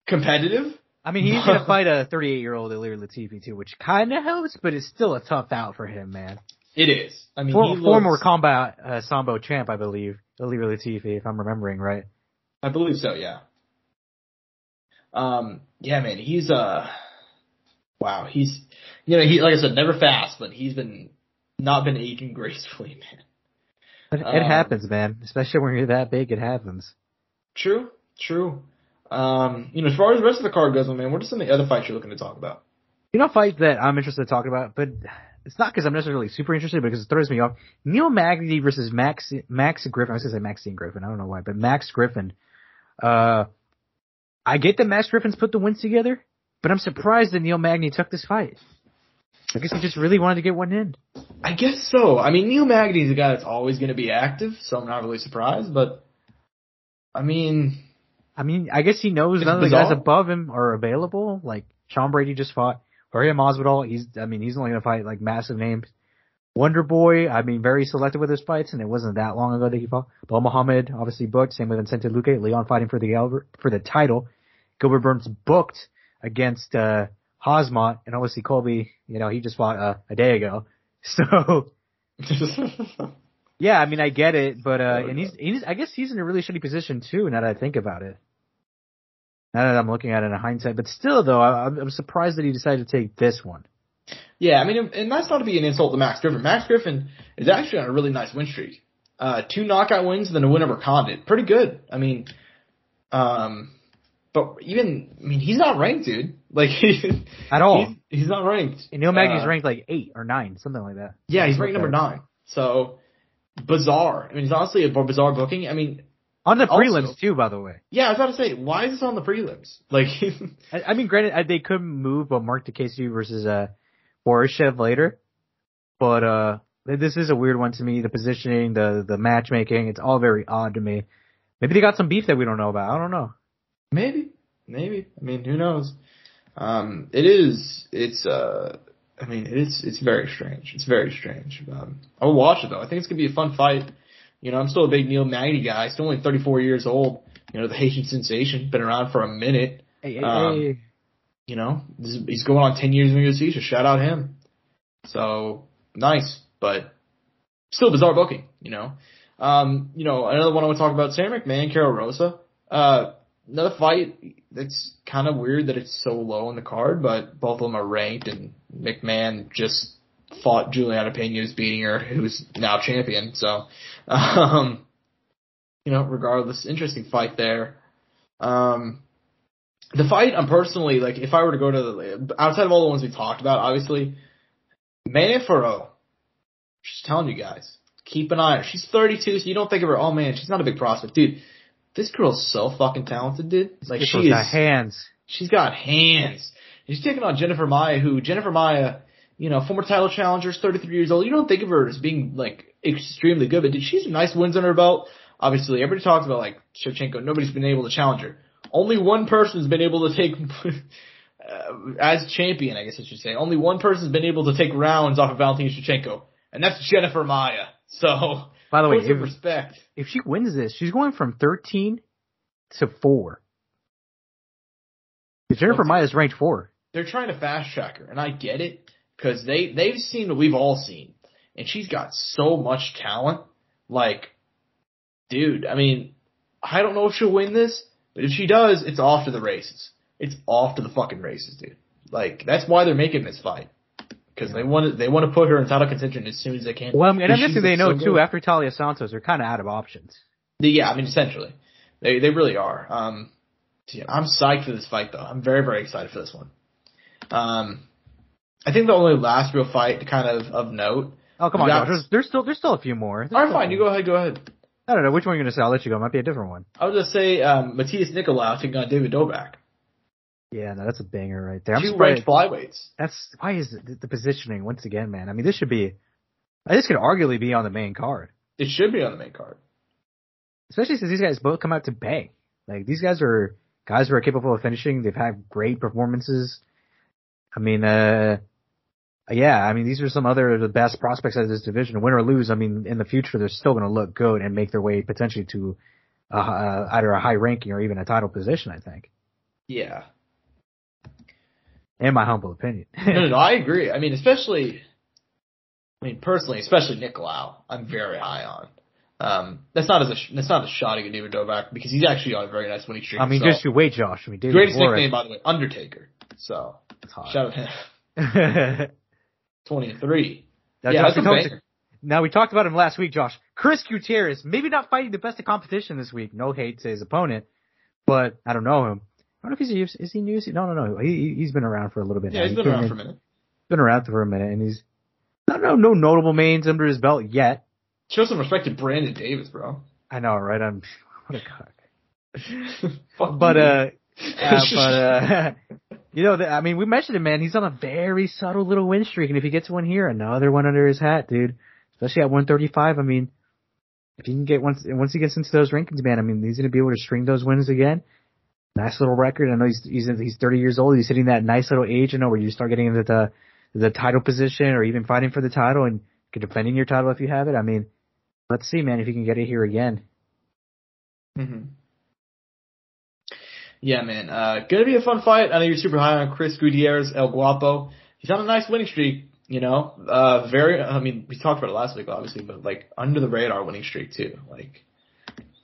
competitive. I mean, he's gonna *laughs* fight a 38 year old Ilir Latifi too, which kind of helps, but it's still a tough out for him, man. It is. I mean, For, looks, former combat uh, sambo champ, I believe, Ilir Latifi, if I'm remembering right. I believe so, yeah. Um, yeah, man, he's uh, wow, he's, you know, he like I said, never fast, but he's been not been aging *laughs* gracefully, man. But it Um, happens, man. Especially when you're that big, it happens. True, true. Um, you know, as far as the rest of the card goes, man, what are some of the other fights you're looking to talk about? You know, fight that I'm interested in talking about, but it's not because I'm necessarily super interested, but because it throws me off. Neil Magny versus Max Max Griffin. I was gonna say Maxine Griffin. I don't know why, but Max Griffin. Uh, I get that Max Griffin's put the wins together, but I'm surprised that Neil Magny took this fight. I guess he just really wanted to get one in. I guess so. I mean, Neil Magny's a guy that's always going to be active, so I'm not really surprised. But I mean, I mean, I guess he knows none of the guys above him are available. Like Sean Brady just fought. Jorge Masvidal, he's, I mean, he's only gonna fight like massive names. Wonder Boy, I mean, very selective with his fights, and it wasn't that long ago that he fought. Belal Muhammad, obviously booked. Same with Vicente Luque. Leon fighting for the for the title. Gilbert Burns booked against uh Khamzat, and obviously Colby, you know, he just fought uh, a day ago. *laughs* So *laughs* yeah, I mean, I get it, but uh, and he's, he's, I guess he's in a really shitty position too. Now that I think about it, now that I'm looking at it in hindsight, but still, though, I, I'm I'm surprised that he decided to take this one. yeah, I mean, and that's not to be an insult to Max Griffin. Max Griffin is actually on a really nice win streak. Uh, two knockout wins, and then a win over Condit. Pretty good. I mean, um, but even, I mean, he's not ranked, dude. Like, *laughs* At all. He's, he's not ranked. And Neil Magny's Uh, ranked like eight or nine, something like that. Yeah, he's ranked number nine. So bizarre. I mean, it's honestly a bizarre booking. I mean, On the Also- prelims too, by the way. yeah, I was about to say, why is this on the prelims? Like, *laughs* I, I mean, granted, uh, they could move a Marc Diakiese versus uh, Borshchev later, but uh, this is a weird one to me. The positioning, the the matchmaking, it's all very odd to me. Maybe they got some beef that we don't know about. I don't know. Maybe, maybe. I mean, who knows? Um, it is. It's. Uh, I mean, it's it's very strange. It's very strange. Um, I'll watch it though. I think it's gonna be a fun fight. You know, I'm still a big Neil Magny guy. Still only 34 years old. You know, the Haitian sensation. Been around for a minute. Hey, hey, Um, hey. You know, this is, he's going on 10 years in the UFC, so shout out him. So, nice, but still bizarre booking, you know. Um, you know, another one I want to talk about, Sam McMann, Karol Rosa. Uh, another fight that's kind of weird that it's so low in the card, but both of them are ranked and McMann just fought Julianna Peña who's beating her, who's now champion, so, *laughs* um, you know, regardless, interesting fight there. Um, the fight, I'm personally like, if I were to go to the outside of all the ones we talked about, obviously, Manon Fiorot. Just telling you guys, keep an eye on her. She's 32, so you don't think of her. Oh man, she's not a big prospect, dude. This girl's so fucking talented, dude. Like she is, got hands. she's got hands. And she's taking on Jennifer Maia, who Jennifer Maia, you know, former title challenger, is 33 years old. You don't think of her as being like extremely good, but dude, she's nice wins under her belt. Obviously, everybody talks about like Shevchenko. Nobody's been able to challenge her. Only one person's been able to take, *laughs* uh, as champion, I guess I should say, only one person's been able to take rounds off of Valentina Shevchenko, and that's Jennifer Maia. So, By the way, if, respect. if she wins this, she's going from 13 to 4. Jennifer Maia is ranked 4. they're trying to fast track her, and I get it because they they've seen what we've all seen, and she's got so much talent. Like, dude, I mean, I don't know if she'll win this, but if she does, it's off to the races. It's off to the fucking races, dude. Like that's why they're making this fight because they want to they want to put her in title contention as soon as they can. Well, and I'm Because guessing they know so too, good. after Taila Santos, they're kind of out of options. Yeah, I mean, essentially, they they really are. Um, yeah, I'm psyched for this fight though. I'm very very excited for this one. Um, I think the only last real fight kind of of note. Oh, come on, Yeah. Josh. There's, there's still, there's still a few more. There's All right, still a fine. You go ahead. Go ahead. I don't know which one you're gonna say. I'll let you go. It might be a different one. I would just say um, Matheus Nicolau taking on David Dvorak. Yeah, no, that's a banger right there. Two ranked flyweights. That's why is it, the positioning once again, man. I mean, this should be. This could arguably be on the main card, It should be on the main card. especially since these guys both come out to bang. Like these guys are guys who are capable of finishing. They've had great performances. I mean, uh, yeah, I mean these are some other of the best prospects out of this division. Win or lose, I mean, in the future they're still going to look good and make their way potentially to uh, either a high ranking or even a title position. I think, Yeah. In my humble opinion. *laughs* no, no, no, I agree. I mean, especially, I mean, personally, especially Nicolau, I'm very high on. Um, that's not as a, that's not a shot at David Dvorak because he's actually on a very nice winning streak. I mean, just you wait, Josh. I mean, David greatest Warwick- nickname by the way, Undertaker. So hot. shout out to him. *laughs* now, Twenty and three. Josh, yeah, that's we a now we talked about him last week, Josh. Chris Gutierrez, maybe not fighting the best of competition this week. No hate to his opponent, but I don't know him. I don't know if he's a UFC, is he UFC? No, no, no. He he- he's been around for a little bit. Yeah, now. he's He been came around in- for a minute. He's been around for a minute, and he's no, no, no notable mains under his belt yet. Show some respect to Brandon Davis, bro. I know, right? I'm *laughs* what a cock. *laughs* Fuck But uh, uh *laughs* but uh, you know, the, I mean, we mentioned it, man. He's on a very subtle little win streak, and if he gets one here, another one under his hat, dude. Especially at 135. I mean, if he can get once once he gets into those rankings, man, I mean, he's gonna be able to string those wins again. Nice little record. I know he's he's he's 30 years old. He's hitting that nice little age, you know, where you start getting into the the title position or even fighting for the title and defending your title if you have it. I mean, let's see, man, if you can get it here again. hmm Yeah, man. Uh, gonna be a fun fight. I know you're super high on Chris Gutierrez, El Guapo. He's on a nice winning streak. You know, uh, very. I mean, we talked about it last week, obviously, but like under the radar winning streak too. Like,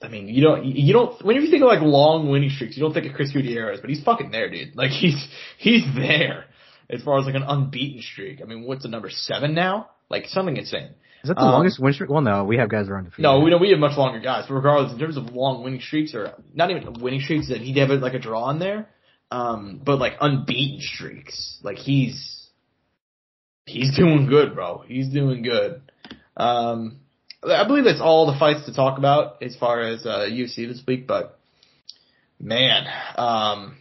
I mean, you don't, you don't. Whenever you think of like long winning streaks, you don't think of Chris Gutierrez, but he's fucking there, dude. *laughs* Like he's he's there as far as like an unbeaten streak. I mean, what's the number seven now? Like something insane. Is that the Um, longest win streak? Well, no, we have guys who are undefeated. No, we know we have much longer guys, but regardless, in terms of long winning streaks or not even winning streaks, that he'd have like a draw in there, um, but like unbeaten streaks, like he's he's doing good, bro. He's doing good. Um, I believe that's all the fights to talk about as far as uh, UFC this week, but man, um,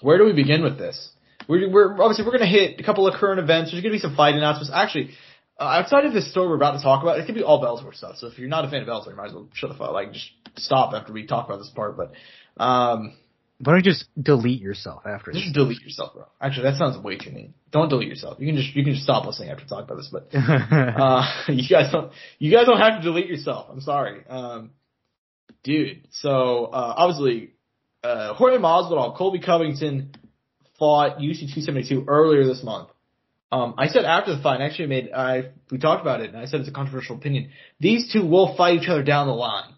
where do we begin with this? We're, we're obviously we're gonna hit a couple of current events. There's gonna be some fight announcements. Actually, uh, outside of this story we're about to talk about, it could be all Bellator stuff. So if you're not a fan of Bellator, you might as well shut the fuck, like just stop after we talk about this part. But um, Why don't you just delete yourself after this? just delete yourself, bro. Actually, that sounds way too mean. Don't delete yourself. You can just you can just stop listening after we talk about this. But *laughs* uh, *laughs* you guys don't you guys don't have to delete yourself. I'm sorry, um, dude. So uh, obviously, uh, Jorge Masvidal, Colby Covington fought UFC 272 earlier this month. Um, I said after the fight, I actually made I we talked about it, and I said it's a controversial opinion. These two will fight each other down the line.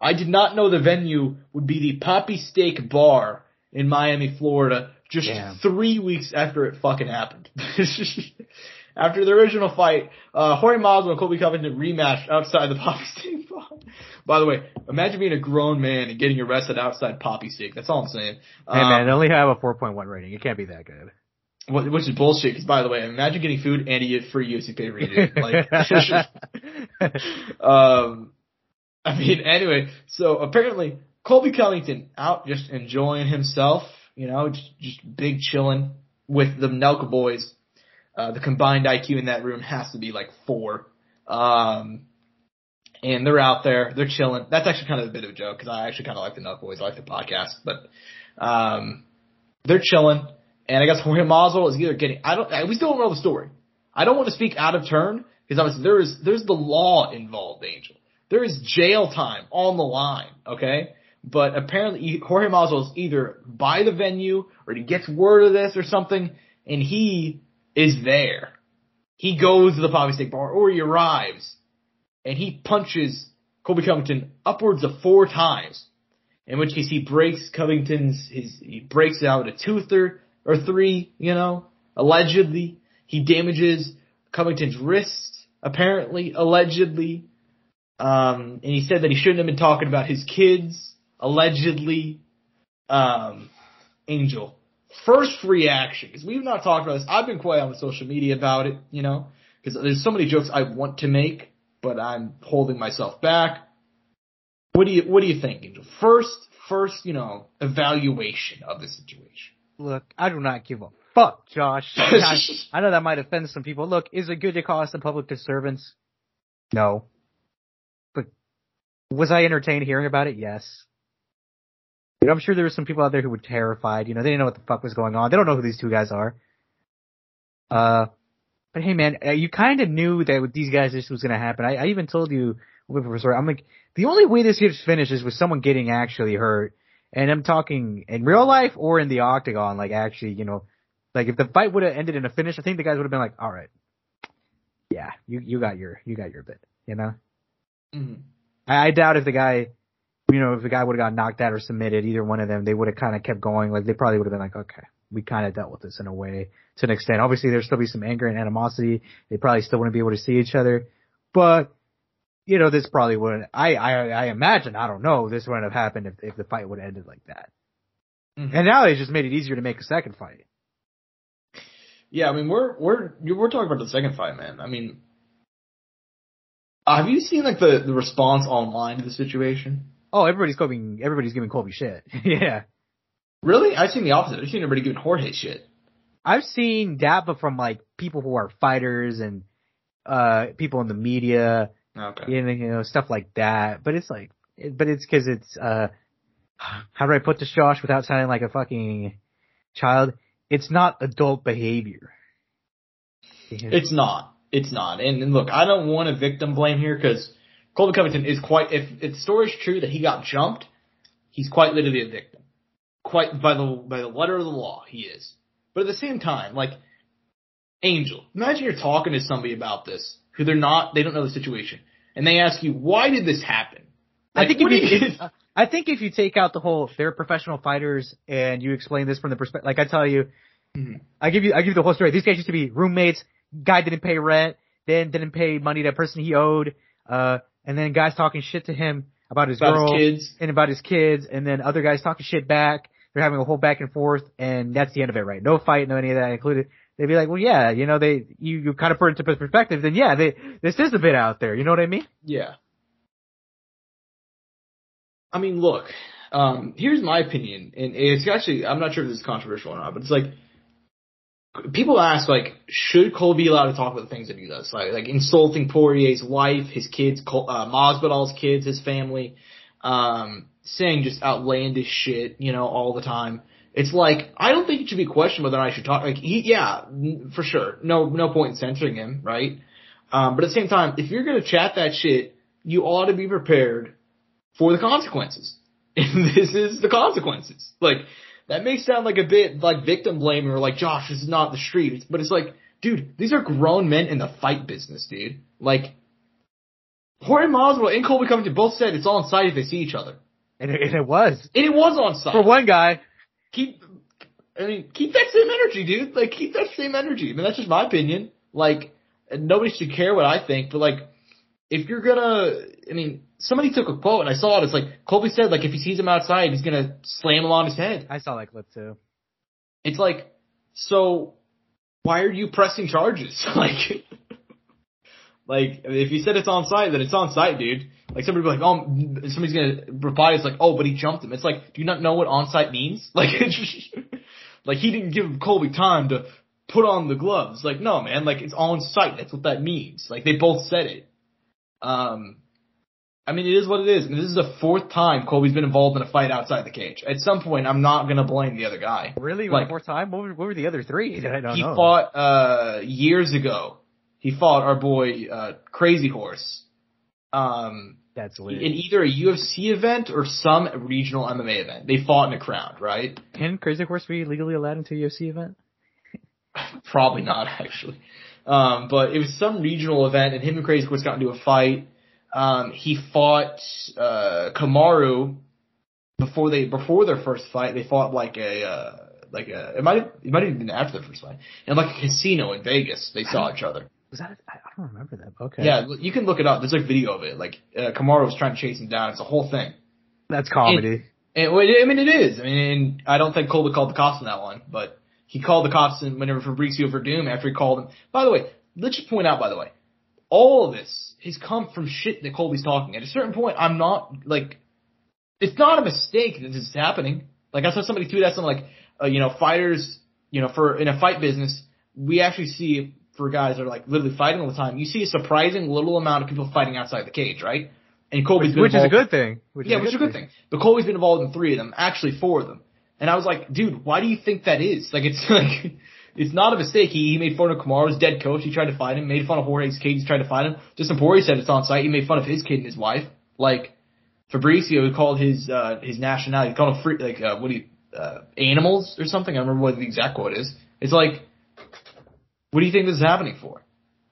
I did not know the venue would be the Papi Steak Bar in Miami, Florida, just Damn. three weeks after it fucking happened. *laughs* after the original fight, uh, Jorge Masvidal and Colby Covington rematched outside the Papi Steak Bar. *laughs* By the way, imagine being a grown man and getting arrested outside Papi Steak. That's all I'm saying. Hey Um, man, they only have a 4.1 rating. It can't be that good. Which is bullshit. Because by the way, imagine getting food and you get free UFC pay per view. Like, *laughs* um, I mean, anyway, so apparently Colby Covington out just enjoying himself, you know, just, just big chilling with the Nelk boys. Uh, the combined IQ in that room has to be like four. Um, and they're out there, they're chilling. That's actually kind of a bit of a joke because I actually kind of like the Nelk boys, I like the podcast, but, um, they're chilling. And I guess Jorge Masvidal is either getting, I don't, we still don't know the story. I don't want to speak out of turn because obviously there is, there's the law involved, Angel. There is jail time on the line, okay? But apparently Jorge Masvidal is either by the venue or he gets word of this or something and he is there. He goes to the Papi Steak Bar or he arrives and he punches Colby Covington upwards of four times. In which case he breaks Covington's, his, he breaks out a tooth or, or three, you know, allegedly. He damages Covington's wrist, apparently, allegedly. Um, and he said that he shouldn't have been talking about his kids, allegedly. Um, Angel. First reaction, because we've not talked about this. I've been quiet on social media about it, you know, because there's so many jokes I want to make, but I'm holding myself back. What do you What do you think, Angel? First, first, you know, evaluation of the situation. Look, I do not give a fuck, Josh. I, *laughs* I know that might offend some people. Look, is it good to cause some public disturbance? No. Was I entertained hearing about it? Yes. You know, I'm sure there were some people out there who were terrified. You know, they didn't know what the fuck was going on. They don't know who these two guys are. Uh, but hey, man, uh, you kind of knew that with these guys this was going to happen. I, I even told you. I'm like, the only way this gets finished is with someone getting actually hurt. And I'm talking in real life or in the octagon, like actually, you know, like if the fight would have ended in a finish, I think the guys would have been like, all right, yeah, you you got your you got your bit, you know. Mm-hmm. I, I doubt if the guy, you know, if the guy would have got knocked out or submitted, either one of them, they would have kind of kept going. Like they probably would have been like, okay, we kind of dealt with this in a way to an extent. Obviously, there'd still be some anger and animosity. They probably still wouldn't be able to see each other, but you know, this probably wouldn't. I I I imagine I don't know. This wouldn't have happened if if the fight would have ended like that. Mm-hmm. And now they just made it easier to make a second fight. Yeah, I mean we're we're we're talking about the second fight, man. I mean, have you seen like the the response online to the situation? Oh, everybody's giving everybody's giving Colby shit. *laughs* yeah. Really? I've seen the opposite. I've seen everybody giving Jorge shit. I've seen that, but from like people who are fighters and uh people in the media Okay. You know, you know, stuff like that. But it's like, but it's cause it's, uh, how do I put this, Josh, without sounding like a fucking child? It's not adult behavior. It's not. It's not. And, and look, I don't want to victim blame here because Colby Covington is quite, if, if the story is true that he got jumped, he's quite literally a victim. Quite by the, by the letter of the law, he is. But at the same time, like, Angel, imagine you're talking to somebody about this who they're not, they don't know the situation, and they ask you, why did this happen? Like, I think if you, I think if you take out the whole, they're professional fighters, and you explain this from the perspective, like I tell you, mm-hmm. I give you, I give you the whole story. These guys used to be roommates. Guy didn't pay rent, then didn't pay money to a person he owed, uh, and then guys talking shit to him about his about girl his kids. and about his kids, and then other guys talking shit back. They're having a whole back and forth, and that's the end of it, right? No fight, no any of that included they'd be like, well, yeah, you know, they, you, you kind of put it into perspective, then yeah, they, this is a bit out there. You know what I mean? Yeah. I mean, look, um, here's my opinion, and it's actually, I'm not sure if this is controversial or not, but it's like, people ask, like, should Colby allowed to talk about the things that he does? Like, like insulting Poirier's wife, his kids, Cole, uh, Masvidal's kids, his family, um, saying just outlandish shit, you know, all the time. It's like I don't think it should be questioned whether I should talk. Like he, yeah, for sure. No, no point in censoring him, right? Um, but at the same time, if you're gonna chat that shit, you ought to be prepared for the consequences. And *laughs* this is the consequences. Like that may sound like a bit like victim blaming or like Josh, this is not the street. But it's like, dude, these are grown men in the fight business, dude. Like Jorge Masvidal and Colby Covington both said it's all on site if they see each other. And it, and it was. And it was on site. For one guy keep, I mean, keep that same energy, dude. Like, keep that same energy. I mean, that's just my opinion. Like, nobody should care what I think, but like, if you're gonna, I mean, somebody took a quote and I saw it. It's like Colby said, like, if he sees him outside, he's gonna slam him on his head. I saw that clip too. It's like, so why are you pressing charges? *laughs* like, like if you said it's on site, then it's on site, dude. like somebody like, oh, somebody's gonna reply, it's like, oh, but he jumped him. It's like, do you not know what on site means? *laughs* Like, like he didn't give Colby time to put on the gloves. Like, no, man, like it's on site. That's what that means. Like they both said it. Um, I mean, it is what it is. Mean, this is the fourth time Colby's been involved in a fight outside the cage. At some point, I'm not gonna blame the other guy. Really? Like- One more time? What were, what were the other three that I don't he know? fought uh years ago. He fought our boy uh Crazy Horse. Um That's weird. in either a UFC event or some regional MMA event. They fought in a crowd, right? Can Crazy Horse be legally allowed into a UFC event? *laughs* Probably not actually. Um but it was some regional event and him and Crazy Horse got into a fight. Um he fought uh Kamaru before they before their first fight. They fought like a uh like a it might have it might have been after their first fight. In like a casino in Vegas, they saw each other. Was that? I I don't remember that. Okay. Yeah, you can look it up. There's like video of it. Like uh, Kamaru was trying to chase him down. It's a whole thing. That's comedy. And well, I mean, it is. I mean, and I don't think Colby called the cops on that one, but he called the cops in whenever Fabricio Werdum after he called him. By the way, let's just point out. By the way, all of this has come from shit that Colby's talking. At a certain point, I'm not like, it's not a mistake that this is happening. Like I saw somebody tweet at something like, uh, you know, fighters, you know, for in a fight business, we actually see for guys that are like literally fighting all the time, you see a surprising little amount of people fighting outside the cage, right? And Colby's been which is a good thing. Which yeah, is which is a good thing. But Colby's been involved in three of them, actually four of them. And I was like, dude, why do you think that is? Like, it's *laughs* like, it's not a mistake. He, he made fun of Kamaru's dead coach. He tried to fight him. Made fun of Jorge's kid. He tried to fight him. Dustin Poirier said it's on site. He made fun of his kid and his wife. Like, Fabricio called his, uh, his nationality, he called him free, like, uh, what do you, uh, animals or something. I don't remember what the exact quote is. It's like, what do you think this is happening for?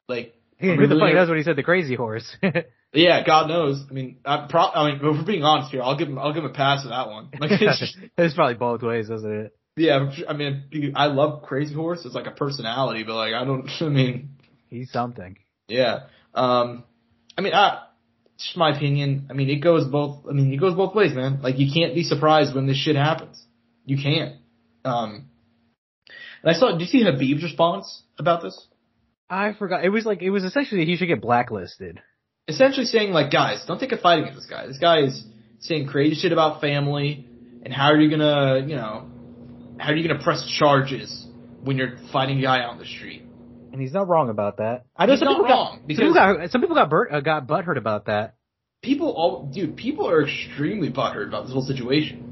Like, The really- fuck knows what he said? The Crazy Horse. *laughs* yeah, God knows. I mean, I, pro- I mean, if we're being honest here, I'll give him, I'll give him a pass for that one. Like, it's just, *laughs* it's probably both ways, isn't it? yeah, I mean, I love Crazy Horse It's like a personality, but like, I don't, *laughs* I mean, He's something. yeah. Um, I mean, I, it's just my opinion. I mean, it goes both, I mean, it goes both ways, man. Like, you can't be surprised when this shit happens. You can't. Um, and I saw, did you see Khabib's response about this? I forgot. It was like it was essentially he should get blacklisted. essentially saying like, guys, don't take a fight against this guy. This guy is saying crazy shit about family, and how are you gonna, you know, how are you gonna press charges when you're fighting a guy out in the street? And he's not wrong about that. I know He's some not people wrong, got, because- some people got some people got burt, uh, got butthurt about that. People, all, dude, people are extremely butthurt about this whole situation.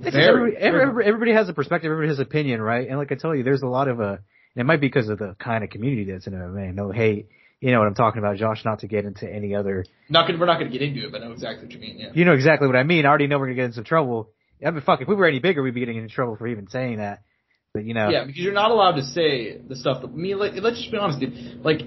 Very, everybody, everybody, everybody has a perspective, everybody has an opinion, right? And like I tell you, there's a lot of uh, and it might be because of the kind of community that's in MMA. No hate, you know what I'm talking about, Josh. Not to get into any other, Not gonna, we're not gonna get into it, but I know exactly what you mean. Yeah. you know exactly what I mean. I already know we're gonna get into some trouble. I mean, fuck, if we were any bigger, we'd be getting into trouble for even saying that. But you know, Yeah, because you're not allowed to say the stuff that I mean. Like, let's just be honest, dude. Like,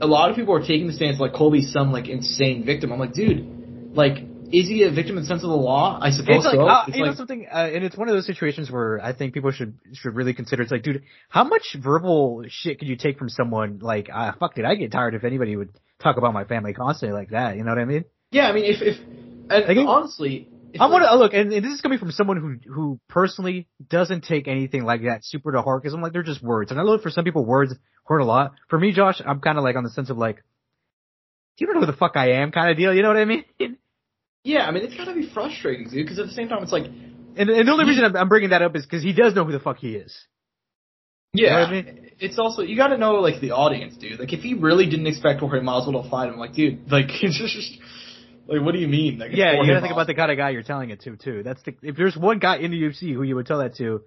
a lot of people are taking the stance like Colby's some like insane victim. I'm like, dude, like, is he a victim in the sense of the law? I suppose It's like, so. uh, it's you know something, uh, and it's one of those situations where I think people should should really consider. It's like, dude, how much verbal shit could you take from someone? Like, uh, fuck, did I get tired if anybody would talk about my family constantly like that? You know what I mean? yeah, I mean, if if and Like, honestly, if I want like- to look, and, and this is coming from someone who who personally doesn't take anything like that super to heart because I'm like, they're just words, and I know for some people words hurt a lot. For me, Josh, I'm kind of like on the sense of like, you don't know who the fuck I am, kind of deal. You know what I mean? *laughs* yeah, I mean, it's gotta be frustrating, dude. Because at the same time, it's like, And, and the only reason I'm, I'm bringing that up is because he does know who the fuck he is. yeah, know I mean? it's also you gotta know like the audience, dude. Like, if he really didn't expect Jorge Masvidal to fight him, like, dude, *laughs* like, it's just like, what do you mean? Like, Yeah, you Jorge gotta think about the kind of guy you're telling it to too. That's the if there's one guy in the UFC who you would tell that to,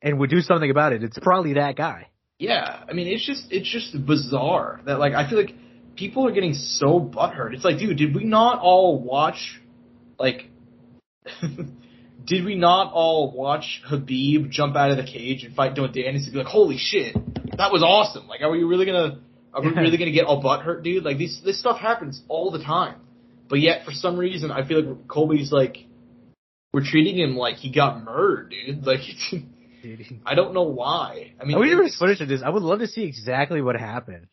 and would do something about it, it's probably that guy. Yeah, I mean, it's just it's just bizarre that like I feel like people are getting so butthurt. It's like, dude, did we not all watch like? *laughs* did we not all watch Khabib jump out of the cage and fight Dillon Danis and be like, holy shit, that was awesome? Like, are we really gonna are we really gonna get all butt hurt, dude? Like, this this stuff happens all the time, but yet for some reason I feel like Colby's like we're treating him like he got murdered, dude. *laughs* Like. I don't know why. I mean, I wish there was footage of this. I would love to see exactly what happened.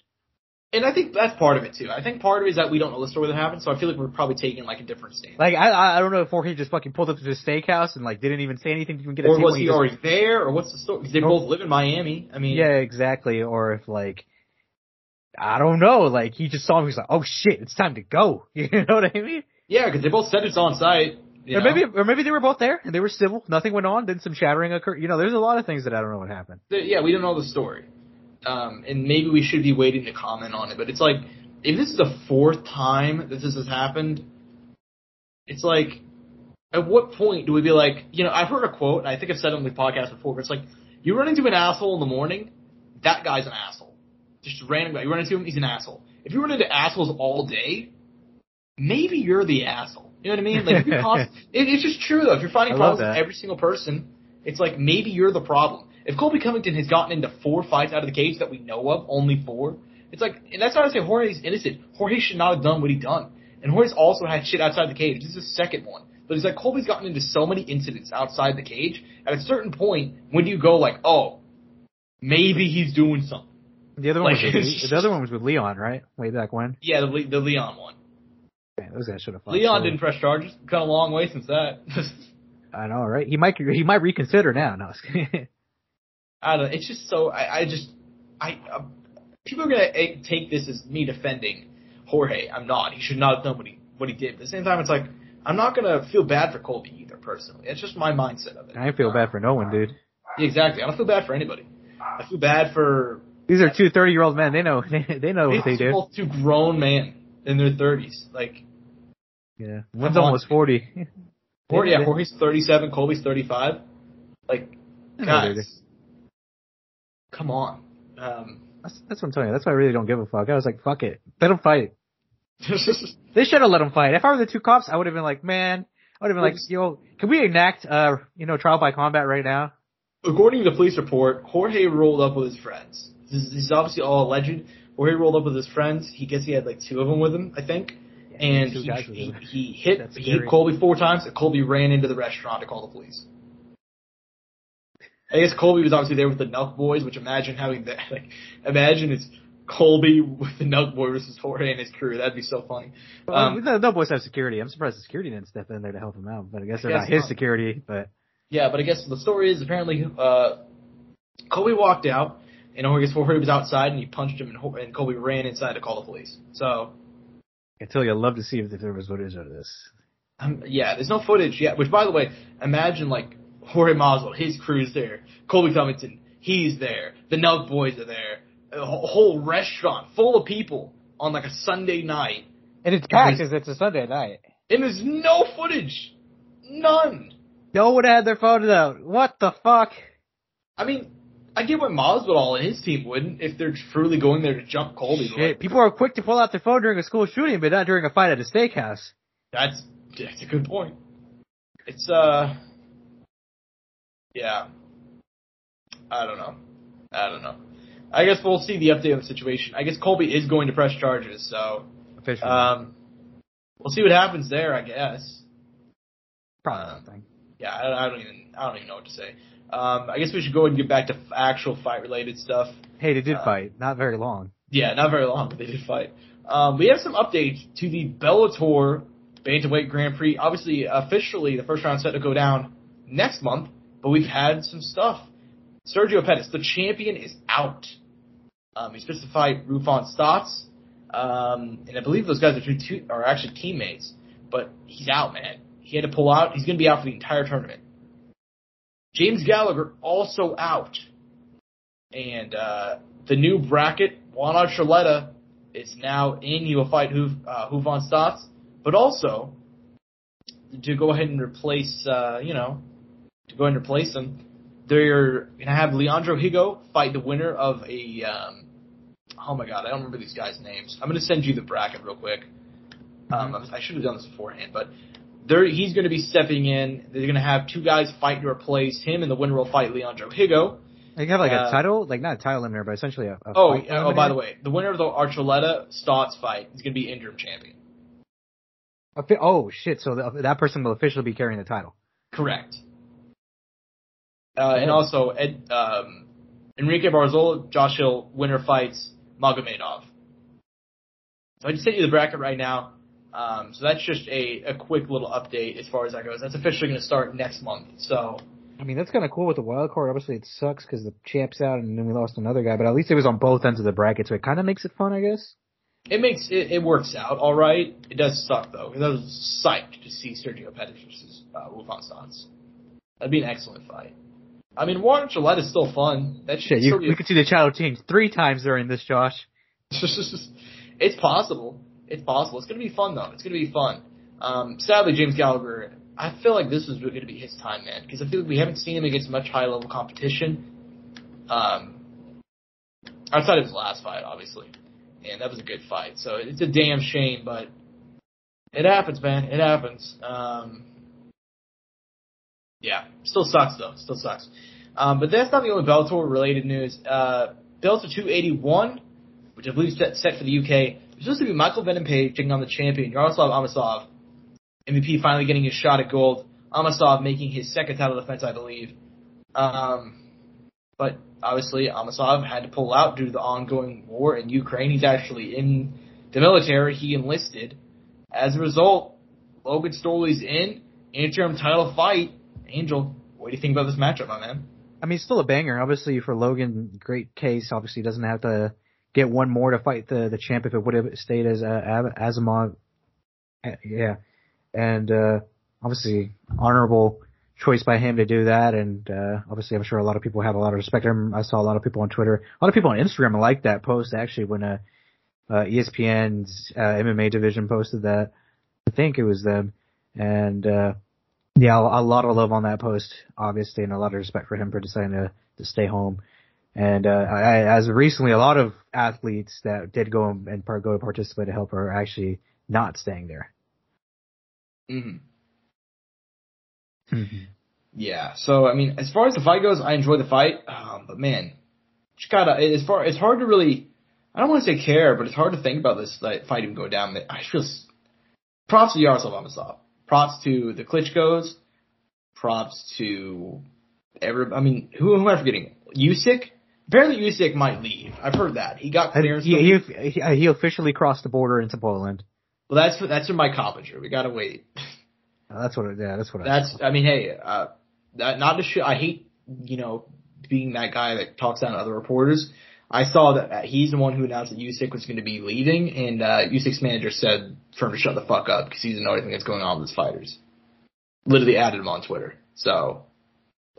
And I think that's part of it too. I think part of it is that we don't know the story that happened, so I feel like we're probably taking like a different stance. Like I I don't know if Jorge just fucking pulled up to the steakhouse and like didn't even say anything to even get a or was he just- already there, or what's the story? Because they both live in Miami. I mean, Yeah, exactly. Or if like I don't know. Like he just saw him. He's like, oh shit, it's time to go. *laughs* You know what I mean? Yeah, because they both said it's on site. Or know? maybe, or maybe they were both there and they were civil. Nothing went on. Then some shattering occurred. You know, there's a lot of things that I don't know what happened. Yeah, we don't know the story. Um, and maybe we should be waiting to comment on it. But it's like, if this is the fourth time that this has happened, it's like, at what point do we be like, you know, I've heard a quote, and I think I've said it on the podcast before, but it's like, you run into an asshole in the morning, that guy's an asshole. Just a random guy. You run into him, he's an asshole. If you run into assholes all day, maybe you're the asshole. You know what I mean? Like, if you're *laughs* const- it, it's just true though. If you're finding problems with every single person, it's like maybe you're the problem. If Colby Covington has gotten into four fights out of the cage that we know of, only four, it's like, and that's not to say Jorge's innocent. Jorge should not have done what he done. And Jorge's also had shit outside the cage. This is the second one. But it's like Colby's gotten into so many incidents outside the cage. At a certain point, when do you go like, oh, maybe he's doing something? The other one Like, was with, *laughs* the other one was with Leon, right? Way back when. Yeah, the, the Leon one. Man, those guys should have. fought Leon so- didn't press charges. Come a long way since that. *laughs* I know, right? He might, he might reconsider now. No, *laughs* I don't know. It's just so I, I just I uh, people are gonna eh, take this as me defending Jorge. I'm not. He should not have done what he what he did. But at the same time, it's like I'm not gonna feel bad for Colby either. Personally, it's just my mindset of it. I ain't feel bad for no one, dude. Exactly. I don't feel bad for anybody. I feel bad for These are two 30 year old men. They know, *laughs* they, they know what they do. both two grown men in their 30s. Like, Yeah. One's on. almost 40. Jorge, yeah, They- *laughs* Jorge's 37, Colby's 35. Like, guys, come on. Um, That's, that's what I'm telling you. That's why I really don't give a fuck. I was like, fuck it. Let them fight. *laughs* They should have let them fight. If I were the two cops, I would have been like, man, I would have been like, yo, can we enact, uh, you know, trial by combat right now? According to the police report, Jorge rolled up with his friends. This is, this is obviously all alleged. Jorge rolled up with his friends. He guess he had like two of them with him, I think. And he, he, he hit he hit. Colby four times, and Colby ran into the restaurant to call the police. I guess Colby was obviously there with the Nelk Boys, which imagine having that. Like, imagine it's Colby with the Nelk Boy versus Jorge and his crew. That'd be so funny. Um, Um, no, no boys have security. I'm surprised the security didn't step in there to help him out, but I guess they're guess not his not. security, but Yeah, but I guess the story is apparently uh, Colby walked out, and I guess Jorge was outside, and he punched him, and, and Colby ran inside to call the police. So, I tell you, I'd love to see if there was footage of this. um, yeah, there's no footage yet. Which, by the way, imagine like Jorge Masvidal, his crew's there, Colby Covington, he's there, the Nelk Boys are there, a whole- restaurant full of people on like a Sunday night, And it's packed because it's a Sunday night. and there's no footage, none. No one had their phones out. What the fuck? I mean. I get what Masvidal and his team wouldn't if they're truly going there to jump Colby. Shit, people are quick to pull out their phone during a school shooting, but not during a fight at a steakhouse. That's that's a good point. It's uh, yeah. I don't know. I don't know. I guess we'll see the update on the situation. I guess Colby is going to press charges, so Officially. um, we'll see what happens there. I guess. Probably nothing. Yeah, I, I don't even I don't even know what to say. Um, I guess we should go ahead and get back to f- actual fight related stuff. Hey, they did Uh, fight. Not very long. Yeah, not very long, but they did fight. Um, we have some updates to the Bellator Bantamweight Grand Prix. Obviously, officially, the first round set to go down next month, but we've had some stuff. Sergio Pettis, the champion, is out. Um, he's supposed to fight Raufeon Stots, um, and I believe those guys are, two, two, are actually teammates, but he's out, man. He had to pull out. He's going to be out for the entire tournament. James Gallagher also out. And uh, the new bracket, Juan Archuleta is now in. He will fight Huv, uh, Huvon Stots, but also to go ahead and replace, uh, you know, to go and replace him, they're going to have Leandro Higo fight the winner of a. Um, oh my God, I don't remember these guys' names. I'm going to send you the bracket real quick. Um, I, was- I should have done this beforehand, but they're, he's going to be stepping in. They're going to have two guys fight to replace him, and the winner will fight Leandro Higo. They have like Uh, a title, like not a title limiter, but essentially a. a Oh, fight oh, by the way, the winner of the Archuleta Stots fight is going to be interim champion. Fi- Oh shit! So the, that person will officially be carrying the title. Correct. Uh, and also, Ed, um, Enrique Barzola, Josh Hill, winner fights Magomedov. So I just sent you the bracket right now. Um, so that's just a, a quick little update as far as that goes. That's officially going to start next month. So I mean, that's kind of cool with the wild card. Obviously, it sucks because the champ's out and then we lost another guy, but at least it was on both ends of the bracket, so it kind of makes it fun, I guess. It makes it, it works out all right. It does suck though. Because I was psyched to see Sergio Pettis versus uh, Wolfgang Stans. That'd be an excellent fight. I mean, Warren Gillette is still fun. That Shit, you, we could see the channel change three times during this, Josh. *laughs* it's possible. It's possible. It's gonna be fun though. It's gonna be fun. Um, sadly, James Gallagher. I feel like this is going to be his time, man, because I feel like we haven't seen him against much high level competition. Um, outside of his last fight, obviously, and that was a good fight. So it's a damn shame, but it happens, man. It happens. Um, yeah, still sucks though. Still sucks. Um, but that's not the only Bellator related news. Uh, Bellator 281, which I believe is set, set for the UK, it's supposed to be Michael Venom Page taking on the champion Yaroslav Amosov. MVP finally getting his shot at gold. Amosov making his second title defense, I believe. Um, but obviously, Amosov had to pull out due to the ongoing war in Ukraine. He's actually in the military. He enlisted. As a result, Logan Storley's in interim title fight. Angel, what do you think about this matchup, my man? I mean, still a banger. Obviously, for Logan, great case. Obviously, doesn't have to get one more to fight the the champ if it would have stayed as uh, Amosov. Yeah, and uh, obviously honorable choice by him to do that. And uh, obviously, I'm sure a lot of people have a lot of respect. I saw a lot of people on Twitter, a lot of people on Instagram liked that post actually when uh, uh, ESPN's uh, MMA division posted that. I think it was them, and uh, yeah, a, lot of love on that post, obviously, and a lot of respect for him for deciding to to stay home. And uh, I, as recently, a lot of athletes that did go and part, go to participate to help are actually not staying there. Mm-hmm. Mm-hmm. Yeah. So I mean, as far as the fight goes, I enjoy the fight, um, but man, just gotta. As far it's hard to really. I don't want to say care, but it's hard to think about this like, fight even go down. I feel props to Yaroslav Amosov. Props to the Klitschko's. Props to every. I mean, who, who am I forgetting? Usyk. Apparently Usyk might leave. I've heard that he got clearance. He, he, he, he officially crossed the border into Poland. Well, that's that's from Mike Coppinger. We gotta wait. Uh, that's what. Yeah, that's what. That's. I, I mean, hey, uh, that, not to show. I hate you know being that guy that talks down to other reporters. I saw that he's the one who announced that Usyk was going to be leaving, and uh, Usyk's manager said for him to shut the fuck up because he doesn't know anything that's going on with his fighters. Literally added him on Twitter. So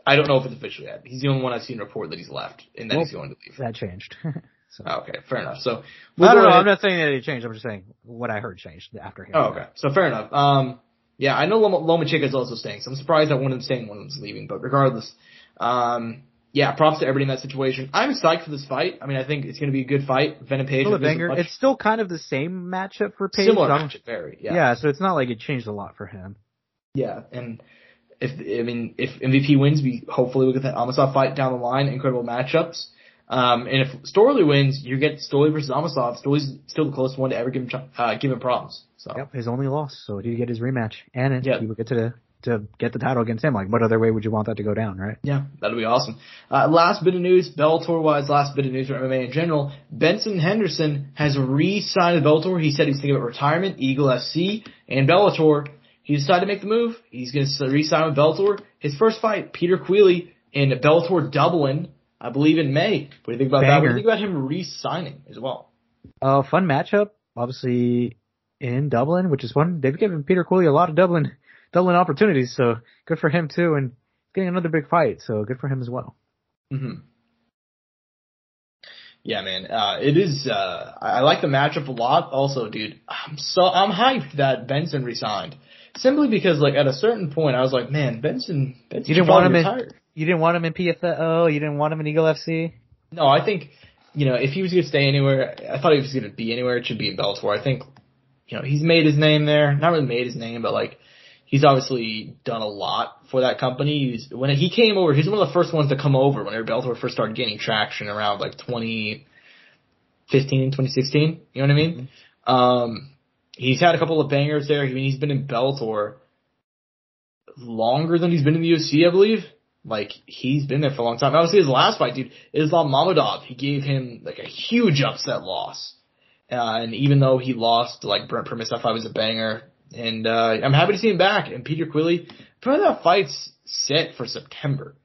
I don't know if it's officially yet. He's the only one I've seen report that he's left and that well, he's going to leave. That changed. *laughs* So. Okay, fair enough. So we'll I don't know. I'm not saying that it changed. I'm just saying what I heard changed after him. Oh, okay. So fair enough. Um, yeah, I know Loma, is also staying. So I'm surprised that one of them's staying, one of them's leaving. But regardless, um, yeah, props to everybody in that situation. I'm psyched for this fight. I mean, I think it's going to be a good fight. Venom Page. Still banger. It's still kind of the same matchup for Page. Similar matchup, very. Yeah. Yeah, so it's not like it changed a lot for him. Yeah, and if I mean if MVP wins, we hopefully we'll get that Amosov fight down the line. Incredible matchups. Um, and if Storley wins, you get Storley versus Amosov. Storley's still the closest one to ever give him, uh, give him problems. So. Yep, his only loss. So he get his rematch, and yep. he get to to get the title against him. Like, what other way would you want that to go down, right? Yeah, that'd be awesome. Uh, last bit of news, Bellator wise, last bit of news for MMA in general. Benson Henderson has re-signed with Bellator. He said he's thinking about retirement, Eagle FC, and Bellator. He decided to make the move. He's going to re-sign with Bellator. His first fight, Peter Queally in Bellator Dublin. I believe in May. What do you think about Banger. that? What do you think about him re-signing as well? Uh, fun matchup, obviously in Dublin, which is fun. They've given Peter Queally a lot of Dublin, Dublin opportunities, so good for him too, and getting another big fight, so good for him as well. hmm Yeah, man. Uh, it is. Uh, I like the matchup a lot. Also, dude, I'm so I'm hyped that Benson resigned. Simply because, like, at a certain point, I was like, man, Benson. Benson you didn't want him retired. in. You didn't want him in PFL. You didn't want him in Eagle FC. No, I think you know if he was going to stay anywhere, I thought he was going to be anywhere. It should be in Bellator. I think you know he's made his name there. Not really made his name, but like he's obviously done a lot for that company. He's, when he came over, he's one of the first ones to come over when Bellator first started gaining traction around like 2015, 2016. You know what I mean? Mm-hmm. Um, he's had a couple of bangers there. I mean, he's been in Bellator longer than he's been in the UFC, I believe. Like he's been there for a long time. Obviously, his last fight, dude, Islam Mamedov, he gave him like a huge upset loss. Uh, and even though he lost, like Brent Primus, that fight was a banger. And uh, I'm happy to see him back. And Peter Queally, probably that fight's set for September.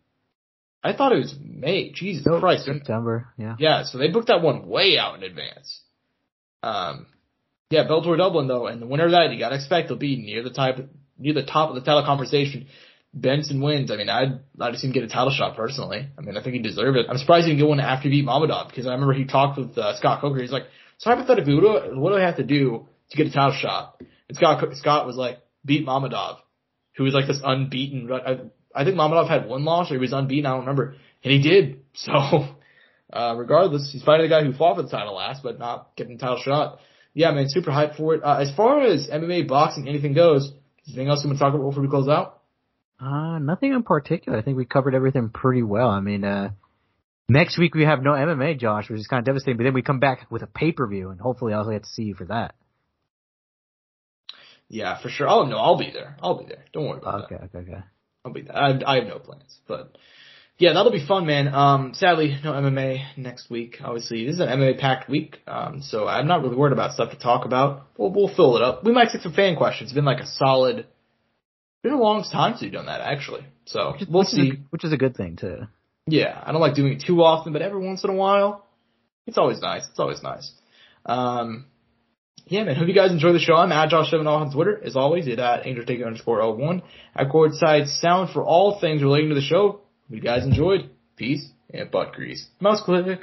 I thought it was May. Jesus Nope, Christ. September. Yeah. Yeah, so they booked that one way out in advance. Um, yeah, Bellator Dublin though, and the winner of that you gotta expect will be near the type near the top of the title conversation. Benson wins. I mean, I'd like to see him get a title shot personally. I mean, I think he deserved it. I'm surprised he didn't get one after he beat Mamedov because I remember he talked with uh, Scott Coker. He's like, so hypothetically, what do, I, what do I have to do to get a title shot? And Scott Scott was like, beat Mamedov, who was like this unbeaten. I, I think Mamedov had one loss or he was unbeaten. I don't remember, and he did. *laughs* So, uh, regardless, he's fighting the guy who fought for the title last, but not getting the title shot. Yeah, man, super hyped for it. Uh, as far as MMA, boxing, anything goes, anything else you want to talk about before we close out? Uh, nothing in particular. I think we covered everything pretty well. I mean, uh, next week we have no MMA, Josh, which is kind of devastating, but then we come back with a pay-per-view and hopefully I'll get to see you for that. Yeah, for sure. Oh no, I'll be there. I'll be there. Don't worry about Okay, that. okay, okay. Okay. I'll be there. I, I have no plans, but yeah, that'll be fun, man. Um, sadly, no MMA next week. Obviously, this is an MMA packed week, um, so I'm not really worried about stuff to talk about. We'll, we'll fill it up. We might take some fan questions. It's been like a solid, been a long time since we've done that actually. So Which is, we'll which see. Is a, which is a good thing too. Yeah, I don't like doing it too often, but every once in a while, it's always nice. It's always nice. Um, yeah, man. Hope you guys enjoy the show. I'm at Josh Seven on Twitter, as always, at AngelTaker underscore L1. At Courtside Sound for all things relating to the show. Hope you guys enjoyed. Peace and butt grease. Mouse click.